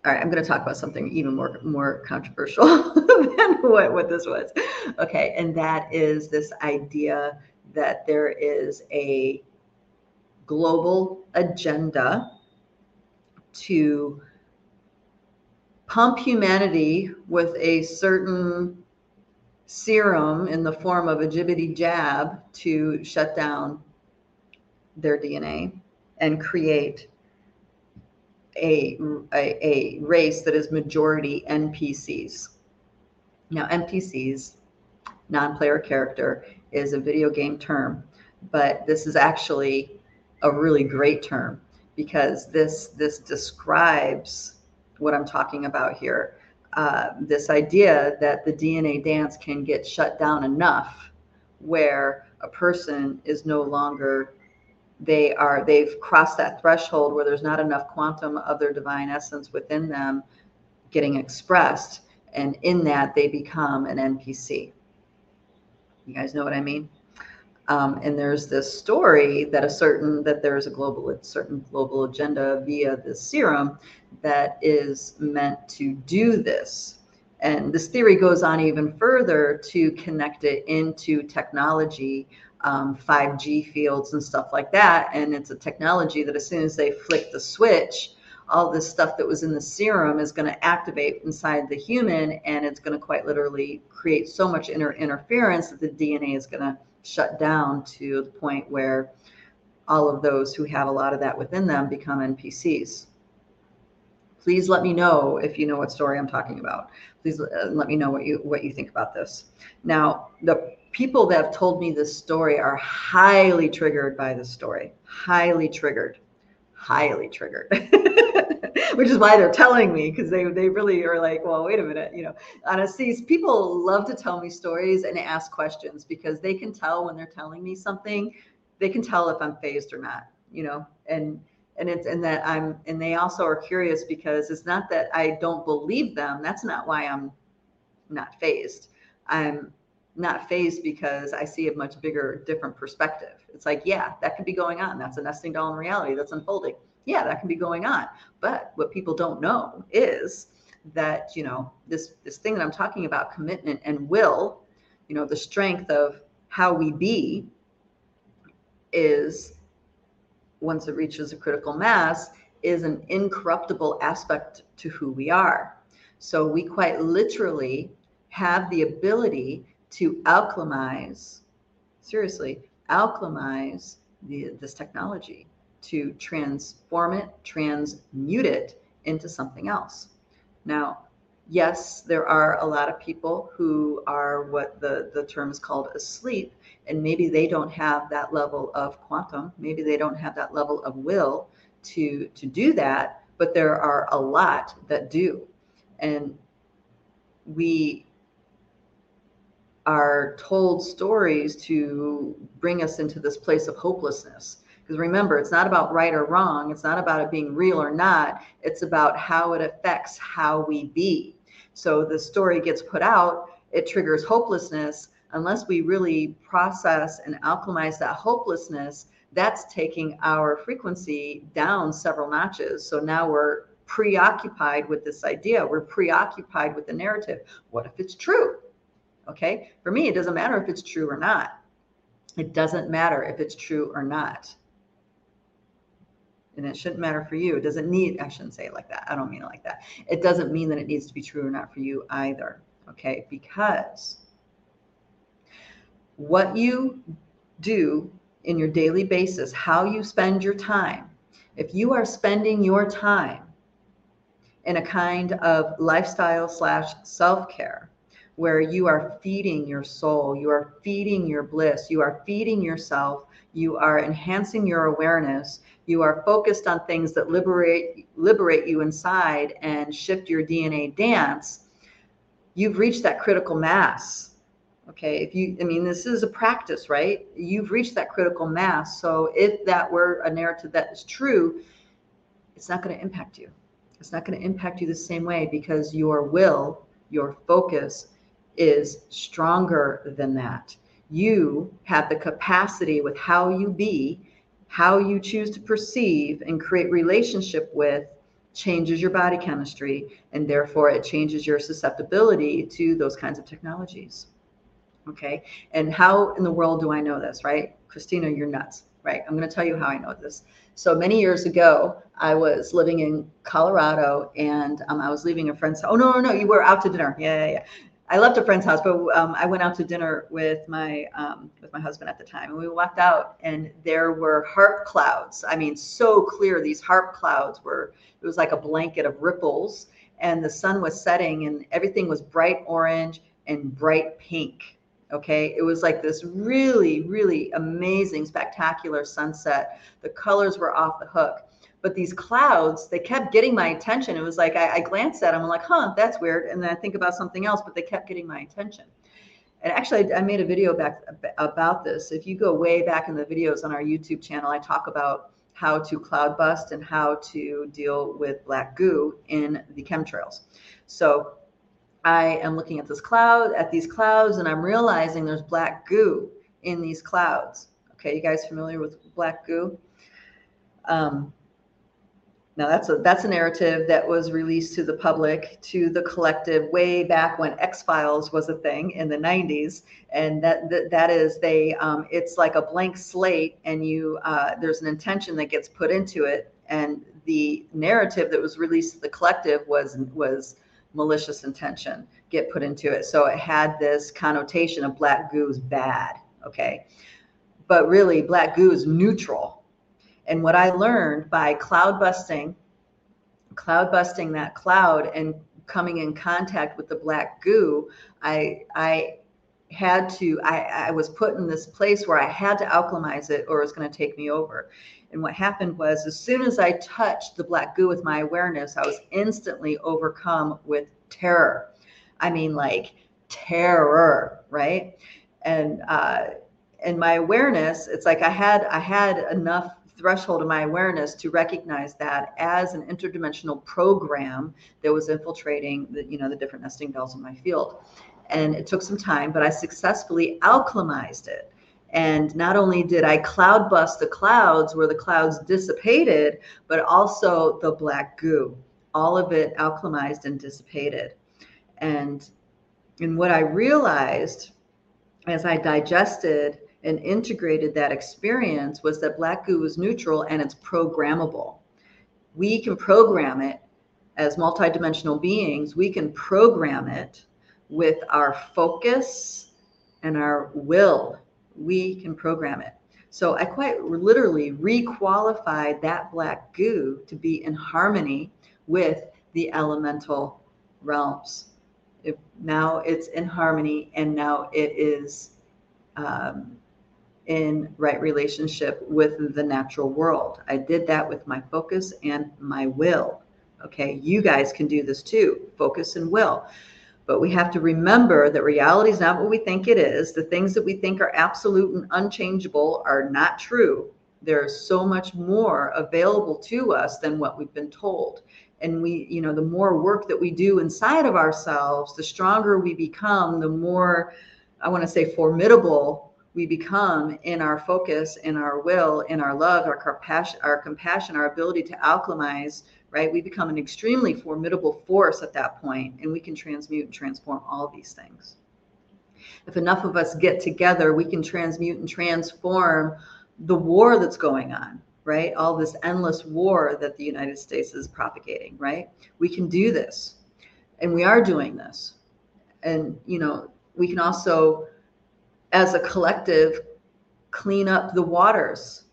all right, I'm going to talk about something even more more controversial than what, what this was. Okay, and that is this idea that there is a global agenda to pump humanity with a certain serum in the form of a jibbity jab to shut down their DNA and create a, a, a, race that is majority NPCs. Now, NPCs, non player character, is a video game term, but this is actually a really great term because this this describes what I'm talking about here. Uh, this idea that the DNA dance can get shut down enough where a person is no longer they are they've crossed that threshold where there's not enough quantum of their divine essence within them getting expressed and in that they become an npc you guys know what i mean? Um, and there's this story that a certain that there's a global a certain global agenda via the serum that is meant to do this. And this theory goes on even further to connect it into technology um, 5g fields and stuff like that. And it's a technology that as soon as they flick the switch all this stuff that was in the serum is going to activate inside the human and it's going to quite literally create so much inter- interference that the dna is going to shut down to the point where all of those who have a lot of that within them become NPCs. Please let me know if you know what story I'm talking about. Please uh, let me know what you what you think about this. Now, the people that have told me this story are highly triggered by this story. Highly triggered. Highly triggered. which is why they're telling me because they they really are like, well, wait a minute, you know. Honestly, people love to tell me stories and ask questions because they can tell when they're telling me something, they can tell if I'm phased or not, you know, and and it's and that I'm and they also are curious because it's not that I don't believe them. That's not why I'm not phased. I'm not phased because I see a much bigger, different perspective. It's like, yeah, that could be going on. That's a nesting doll in reality that's unfolding yeah, that can be going on. But what people don't know is that, you know, this this thing that I'm talking about, commitment and will, you know, the strength of how we be is once it reaches a critical mass is an incorruptible aspect to who we are. So we quite literally have the ability to alchemize, seriously, alchemize the, this technology to transform it, transmute it into something else. Now, yes, there are a lot of people who are what the, the term is called asleep, and maybe they don't have that level of quantum, maybe they don't have that level of will to, to do that, but there are a lot that do. And we are told stories to bring us into this place of hopelessness because remember, it's not about right or wrong. It's not about it being real or not. It's about how it affects how we be. So the story gets put out, it triggers hopelessness. Unless we really process and alchemize that hopelessness, that's taking our frequency down several notches. So now we're preoccupied with this idea. We're preoccupied with the narrative. What if it's true? Okay. For me, it doesn't matter if it's true or not. It doesn't matter if it's true or not and it shouldn't matter for you. It doesn't need, I shouldn't say it like that. I don't mean it like that. It doesn't mean that it needs to be true or not for you either. Okay. Because what you do in your daily basis, how you spend your time, if you are spending your time in a kind of lifestyle slash self care, where you are feeding your soul, you are feeding your bliss, you are feeding yourself, you are enhancing your awareness, you are focused on things that liberate liberate you inside and shift your DNA dance, you've reached that critical mass. Okay, if you I mean this is a practice, right? You've reached that critical mass. So if that were a narrative that is true, it's not going to impact you. It's not going to impact you the same way because your will, your focus is stronger than that. You have the capacity with how you be how you choose to perceive and create relationship with changes your body chemistry and therefore it changes your susceptibility to those kinds of technologies okay and how in the world do i know this right christina you're nuts right? I'm going to tell you how I know this. So many years ago, I was living in Colorado and um, I was leaving a friend's. Oh no, no, no! You were out to dinner. Yeah, yeah, yeah. I left a friend's house, but um, I went out to dinner with my um, with my husband at the time, and we walked out, and there were HAARP clouds. I mean, so clear. These HAARP clouds were. It was like a blanket of ripples, and the sun was setting, and everything was bright orange and bright pink Okay, it was like this really, really amazing, spectacular sunset. The colors were off the hook. But these clouds, they kept getting my attention. It was like I, I glanced at them, I'm like, huh, that's weird. And then I think about something else, but they kept getting my attention. And actually, I made a video back about this. If you go way back in the videos on our YouTube channel, I talk about how to cloud bust and how to deal with black goo in the chemtrails. So I am looking at this cloud, at these clouds, and I'm realizing there's black goo in these clouds. Okay, you guys familiar with black goo? Um, now that's a that's a narrative that was released to the public, to the collective, way back when X Files was a thing in the '90s, and that that, that is they um, it's like a blank slate, and you uh, there's an intention that gets put into it, and the narrative that was released to the collective was was malicious intention get put into it. So it had this connotation of black goo is bad. Okay. But really, black goo is neutral. And what I learned by cloud busting, cloud busting that cloud and coming in contact with the black goo, I, I had to, I, I was put in this place where I had to alchemize it or it was going to take me over. And what happened was, as soon as I touched the black goo with my awareness, I was instantly overcome with terror. I mean, like terror, right? And uh, and my awareness, it's like I had I had enough threshold of my awareness to recognize that as an interdimensional program that was infiltrating the you know the different nesting dolls in my field and it took some time but i successfully alchemized it and not only did I cloud bust the clouds where the clouds dissipated, but also the black goo. All of it alchemized and dissipated. And, and what I realized as I digested and integrated that experience was that black goo was neutral and it's programmable. We can program it as multidimensional beings, we can program it with our focus and our will we can program it. So I quite literally requalified that black goo to be in harmony with the elemental realms. It, now it's in harmony and now it is um, in right relationship with the natural world. I did that with my focus and my will. Okay, you guys can do this too focus and will. But we have to remember that reality is not what we think it is. The things that we think are absolute and unchangeable are not true. There's so much more available to us than what we've been told. And we, you know, the more work that we do inside of ourselves, the stronger we become, the more, I want to say, formidable we become in our focus, in our will, in our love, our compassion, our compassion, our ability to alchemize right? We become an extremely formidable force at that point, and we can transmute and transform all these things. If enough of us get together, we can transmute and transform the war that's going on, right? All this endless war that the United States is propagating, right? We can do this, and we are doing this. And, you know, we can also, as a collective, clean up the waters.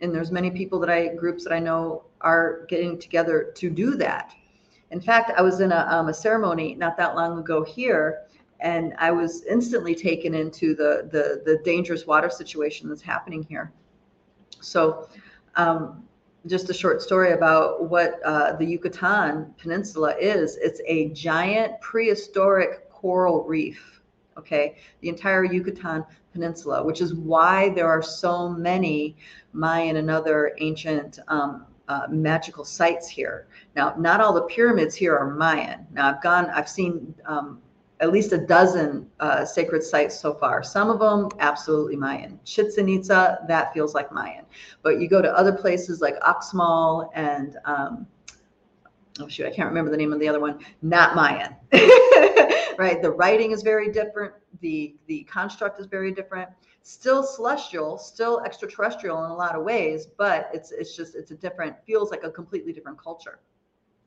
And there's many people that I, groups that I know are getting together to do that. In fact, I was in a, um, a ceremony not that long ago here, and I was instantly taken into the, the, the dangerous water situation that's happening here. So, um, just a short story about what uh, the Yucatan Peninsula is. It's a giant prehistoric coral reef. Okay, the entire Yucatan Peninsula, which is why there are so many Mayan and other ancient um, uh, magical sites here. Now, not all the pyramids here are Mayan. Now, I've gone, I've seen um, at least a dozen uh, sacred sites so far. Some of them absolutely Mayan. Chichen Itza, that feels like Mayan. But you go to other places like Uxmal and um, oh shoot, I can't remember the name of the other one. Not Mayan, right? The writing is very different. The the construct is very different. still celestial, still extraterrestrial in a lot of ways, but it's it's just it's a different feels like a completely different culture.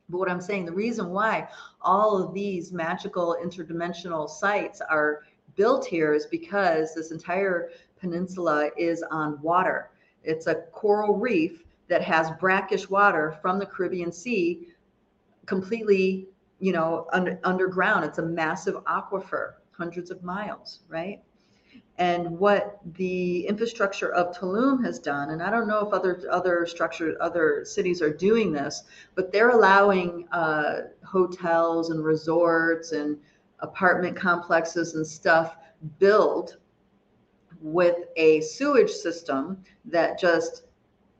But what I'm saying, the reason why all of these magical interdimensional sites are built here is because this entire peninsula is on water. It's a coral reef that has brackish water from the Caribbean Sea completely, you know, under, underground. It's a massive aquifer, hundreds of miles, right? And what the infrastructure of Tulum has done, and I don't know if other other structures, other cities are doing this, but they're allowing uh, hotels and resorts and apartment complexes and stuff build with a sewage system that just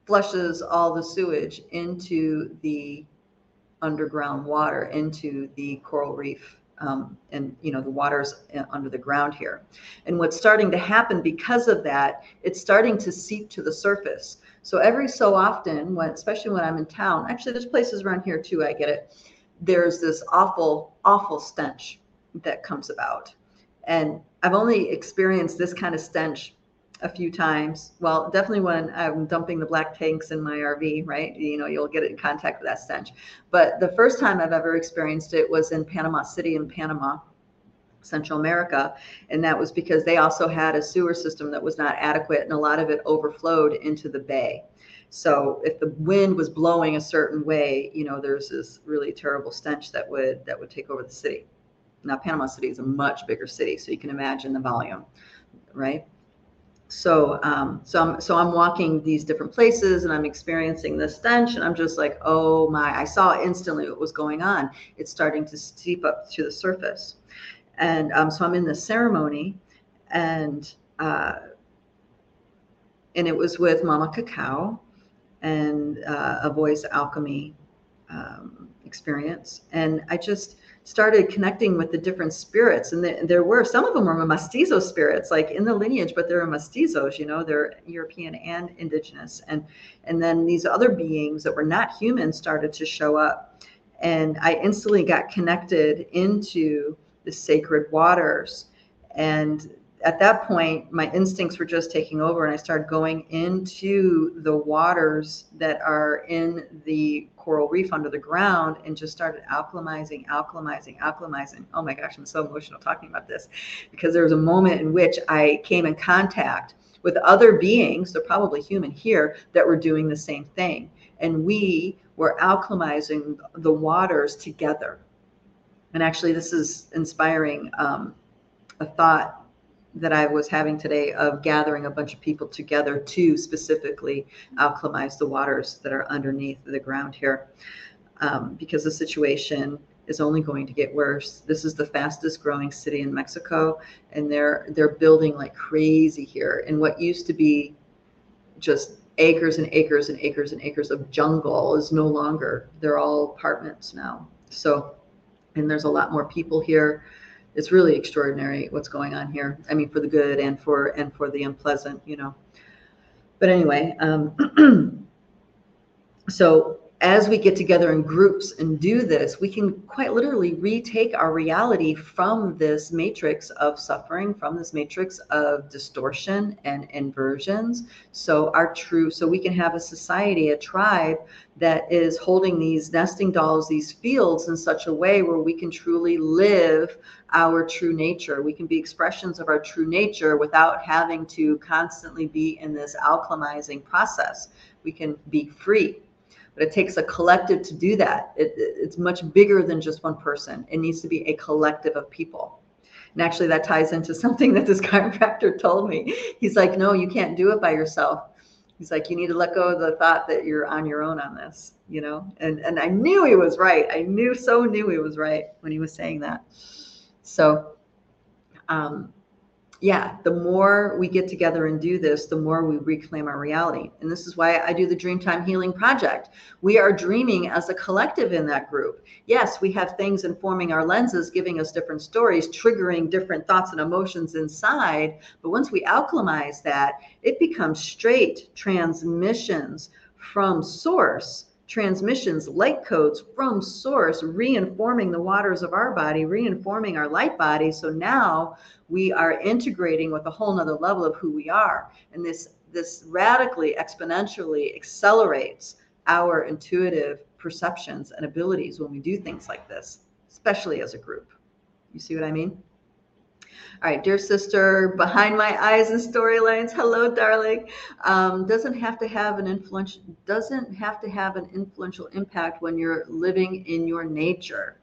flushes all the sewage into the underground water, into the coral reef. Um, and you know the water's under the ground here and what's starting to happen because of that it's starting to seep to the surface so every so often when especially when i'm in town actually there's places around here too i get it there's this awful awful stench that comes about and i've only experienced this kind of stench a few times. Well, definitely when I'm dumping the black tanks in my RV, right? You know, you'll get in contact with that stench. But the first time I've ever experienced it was in Panama City in Panama, Central America. And that was because they also had a sewer system that was not adequate and a lot of it overflowed into the bay. So if the wind was blowing a certain way, you know, there's this really terrible stench that would that would take over the city. Now Panama City is a much bigger city, so you can imagine the volume, right? So um, so I'm so I'm walking these different places and I'm experiencing the stench and I'm just like, oh my! I saw instantly what was going on. It's starting to steep up to the surface, and um, so I'm in the ceremony, and uh, and it was with Mama Cacao, and uh, a voice alchemy um, experience, and I just started connecting with the different spirits and the, there were some of them were mestizo spirits like in the lineage but they're mestizos you know they're european and indigenous and and then these other beings that were not human started to show up and i instantly got connected into the sacred waters and at that point my instincts were just taking over and i started going into the waters that are in the coral reef under the ground and just started alchemizing, alchemizing, alchemizing. Oh my gosh, I'm so emotional talking about this because there was a moment in which I came in contact with other beings, they're probably human here, that were doing the same thing. And we were alchemizing the waters together. And actually, this is inspiring um, a thought that I was having today of gathering a bunch of people together to specifically alchemize the waters that are underneath the ground here. Um, because the situation is only going to get worse. This is the fastest growing city in Mexico, and they're they're building like crazy here. And what used to be just acres and acres and acres and acres of jungle is no longer. They're all apartments now. So, and there's a lot more people here it's really extraordinary what's going on here. I mean, for the good and for and for the unpleasant, you know. But anyway, um, so as we get together in groups and do this, we can quite literally retake our reality from this matrix of suffering, from this matrix of distortion and inversions. So our true, so we can have a society, a tribe that is holding these nesting dolls, these fields in such a way where we can truly live our true nature. We can be expressions of our true nature without having to constantly be in this alchemizing process. We can be free but it takes a collective to do that. It, it's much bigger than just one person. It needs to be a collective of people. And actually, that ties into something that this chiropractor told me. He's like, no, you can't do it by yourself. He's like, you need to let go of the thought that you're on your own on this, you know? And and I knew he was right. I knew so knew he was right when he was saying that. So um, yeah, the more we get together and do this, the more we reclaim our reality. And this is why I do the Dreamtime Healing Project. We are dreaming as a collective in that group. Yes, we have things informing our lenses, giving us different stories, triggering different thoughts and emotions inside. But once we alchemize that, it becomes straight transmissions from source transmissions, light codes from source, reinforming the waters of our body, reinforming our light body. So now we are integrating with a whole nother level of who we are. And this this radically exponentially accelerates our intuitive perceptions and abilities when we do things like this, especially as a group. You see what I mean? All right, dear sister, behind my eyes and storylines. Hello, darling. Um, doesn't have to have an influential doesn't have to have an influential impact when you're living in your nature.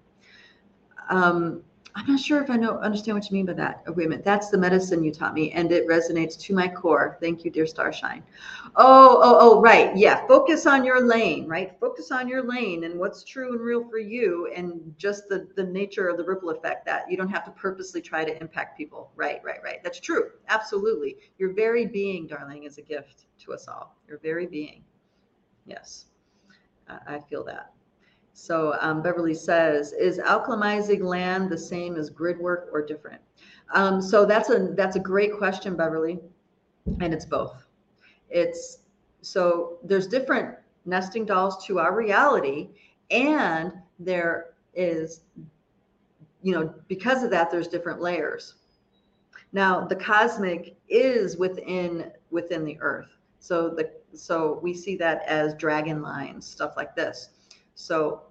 Um, I'm not sure if I know understand what you mean by that. Wait a minute. That's the medicine you taught me, and it resonates to my core. Thank you, dear Starshine. Oh, oh, oh, right. Yeah. Focus on your lane, right? Focus on your lane and what's true and real for you, and just the the nature of the ripple effect that you don't have to purposely try to impact people. Right, right, right. That's true. Absolutely. Your very being, darling, is a gift to us all. Your very being. Yes, I, I feel that. So um, Beverly says, is alchemizing land the same as grid work or different? Um, so that's a that's a great question, Beverly, and it's both. It's so there's different nesting dolls to our reality, and there is, you know, because of that, there's different layers. Now the cosmic is within within the earth. So the so we see that as dragon lines, stuff like this. So,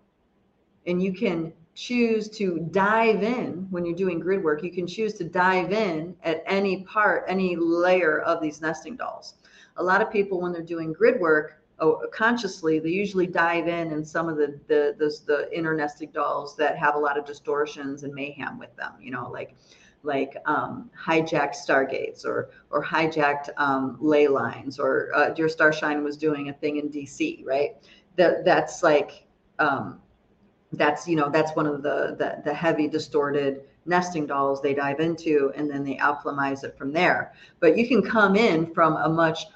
and you can choose to dive in when you're doing grid work. You can choose to dive in at any part, any layer of these nesting dolls. A lot of people, when they're doing grid work, oh, consciously, they usually dive in in some of the, the the the inner nesting dolls that have a lot of distortions and mayhem with them. You know, like like um, hijacked stargates or or hijacked um, ley lines or uh, Dear Starshine was doing a thing in DC, right? That that's like um, that's you know that's one of the, the the heavy distorted nesting dolls they dive into and then they alchemize it from there. But you can come in from a much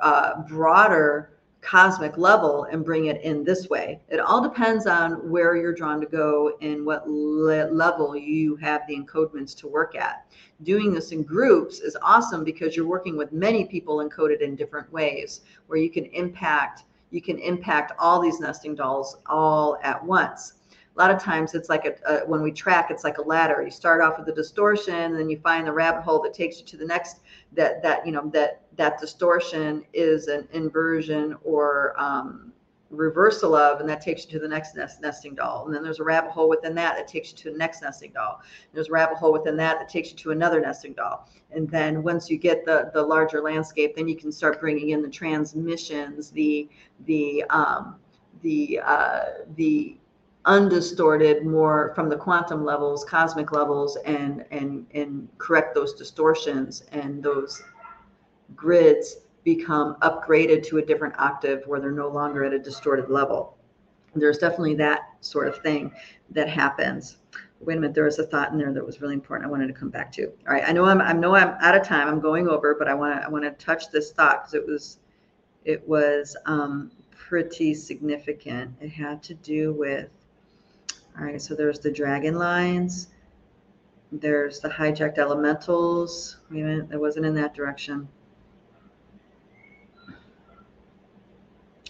uh, broader cosmic level and bring it in this way. It all depends on where you're drawn to go and what le- level you have the encodements to work at. Doing this in groups is awesome because you're working with many people encoded in different ways where you can impact you can impact all these nesting dolls all at once. A lot of times it's like a, a, when we track, it's like a ladder. You start off with a distortion, and then you find the rabbit hole that takes you to the next. That that you know that that distortion is an inversion or um, reversal of, and that takes you to the next nest, nesting doll. And then there's a rabbit hole within that that takes you to the next nesting doll. There's a rabbit hole within that that takes you to another nesting doll. And then once you get the the larger landscape, then you can start bringing in the transmissions, the the um, the uh, the undistorted more from the quantum levels cosmic levels and and and correct those distortions and those grids become upgraded to a different octave where they're no longer at a distorted level. There's definitely that sort of thing that happens. Wait a minute, there was a thought in there that was really important. I wanted to come back to. All right, I know I'm I know I'm out of time. I'm going over, but I want to I want to touch this thought because it was it was um, pretty significant. It had to do with. All right, so there's the dragon lines. There's the hijacked elementals. Wait a minute, it wasn't in that direction.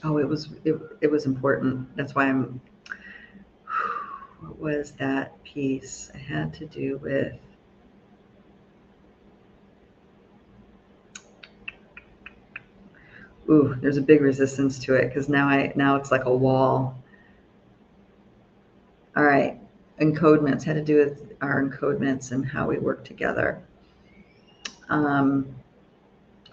Oh, it was it, it was important. That's why I'm. What was that piece? It had to do with. Ooh, there's a big resistance to it because now I now it's like a wall. All right, encodements had to do with our encodements and how we work together. Um,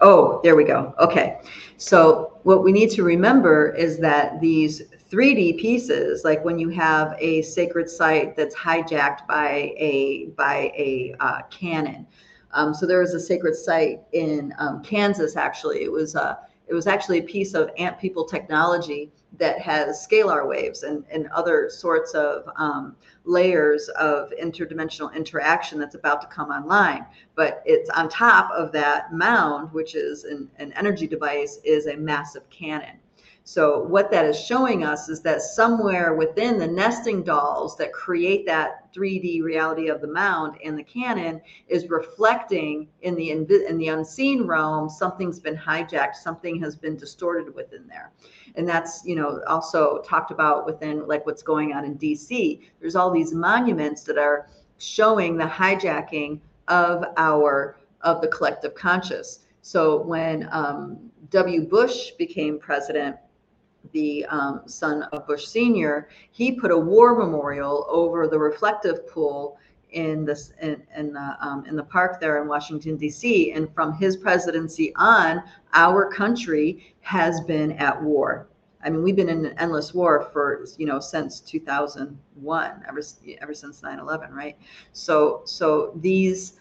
Oh, there we go. Okay. So what we need to remember is that these 3D pieces, like when you have a sacred site that's hijacked by a by a uh, cannon. Um, so there was a sacred site in um, Kansas. Actually, it was uh, it was actually a piece of ant people technology that has scalar waves and, and other sorts of um, layers of interdimensional interaction that's about to come online. But it's on top of that mound, which is an, an energy device, is a massive cannon. So what that is showing us is that somewhere within the nesting dolls that create that 3D reality of the mound and the cannon is reflecting in the in the unseen realm something's been hijacked, something has been distorted within there. And that's, you know, also talked about within like what's going on in DC. There's all these monuments that are showing the hijacking of our of the collective conscious. So when um, W. Bush became president, the um, son of Bush Sr., he put a war memorial over the reflective pool in this in, in the um, in the park there in Washington D.C. And from his presidency on, our country has been at war. I mean, we've been in an endless war for you know since 2001, ever ever since 9/11, right? So so these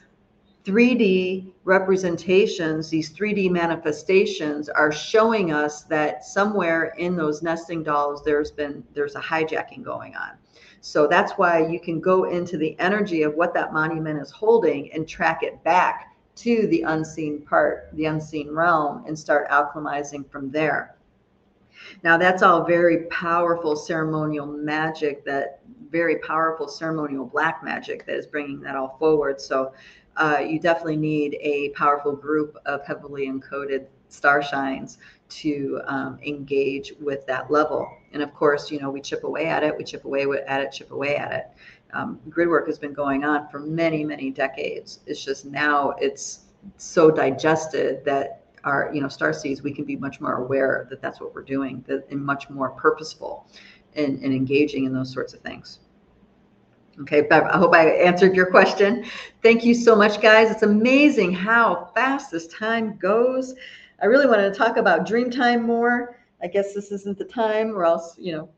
3D representations, these 3D manifestations are showing us that somewhere in those nesting dolls, there's been, there's a hijacking going on. So that's why you can go into the energy of what that monument is holding and track it back to the unseen part, the unseen realm, and start alchemizing from there. Now, that's all very powerful ceremonial magic, that very powerful ceremonial black magic that is bringing that all forward. So, uh, you definitely need a powerful group of heavily encoded star shines to um, engage with that level. And of course, you know, we chip away at it, we chip away at it, chip away at it. Um, grid work has been going on for many, many decades. It's just now it's so digested that our, you know, star seeds, we can be much more aware that that's what we're doing that, and much more purposeful in engaging in those sorts of things. Okay, Bev, I hope I answered your question. Thank you so much, guys. It's amazing how fast this time goes. I really wanted to talk about dream time more. I guess this isn't the time, or else, you know,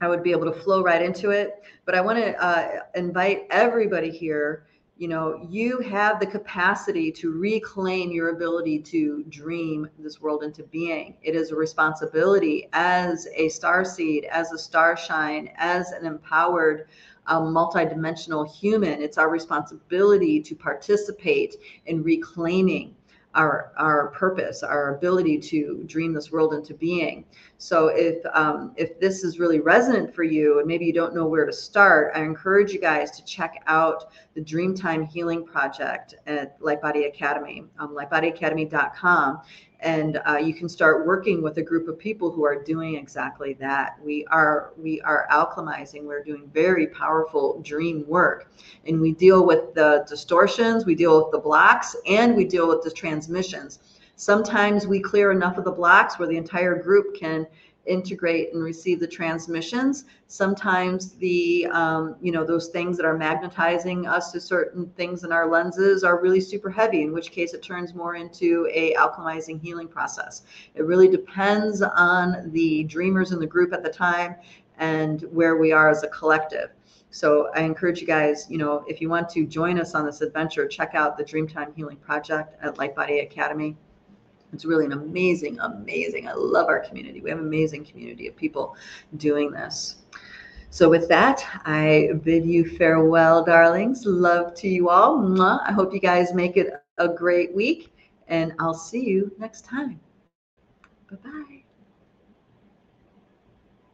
I would be able to flow right into it. But I want to uh, invite everybody here. You know, you have the capacity to reclaim your ability to dream this world into being. It is a responsibility as a star seed, as a star shine, as an empowered a multidimensional human. It's our responsibility to participate in reclaiming our our purpose, our ability to dream this world into being. So if um, if this is really resonant for you, and maybe you don't know where to start, I encourage you guys to check out the Dreamtime Healing Project at Light Body Academy, um, lightbodyacademy.com, and uh, you can start working with a group of people who are doing exactly that. We are we are alchemizing. We're doing very powerful dream work. And we deal with the distortions we deal with the blocks and we deal with the transmissions. Sometimes we clear enough of the blocks where the entire group can integrate and receive the transmissions. Sometimes the, um, you know, those things that are magnetizing us to certain things in our lenses are really super heavy, in which case it turns more into a alchemizing healing process. It really depends on the dreamers in the group at the time and where we are as a collective. So I encourage you guys, you know, if you want to join us on this adventure, check out the Dreamtime Healing Project at Light Body Academy. It's really an amazing, amazing. I love our community. We have an amazing community of people doing this. So with that, I bid you farewell, darlings. Love to you all. Mwah. I hope you guys make it a great week, and I'll see you next time. Bye-bye.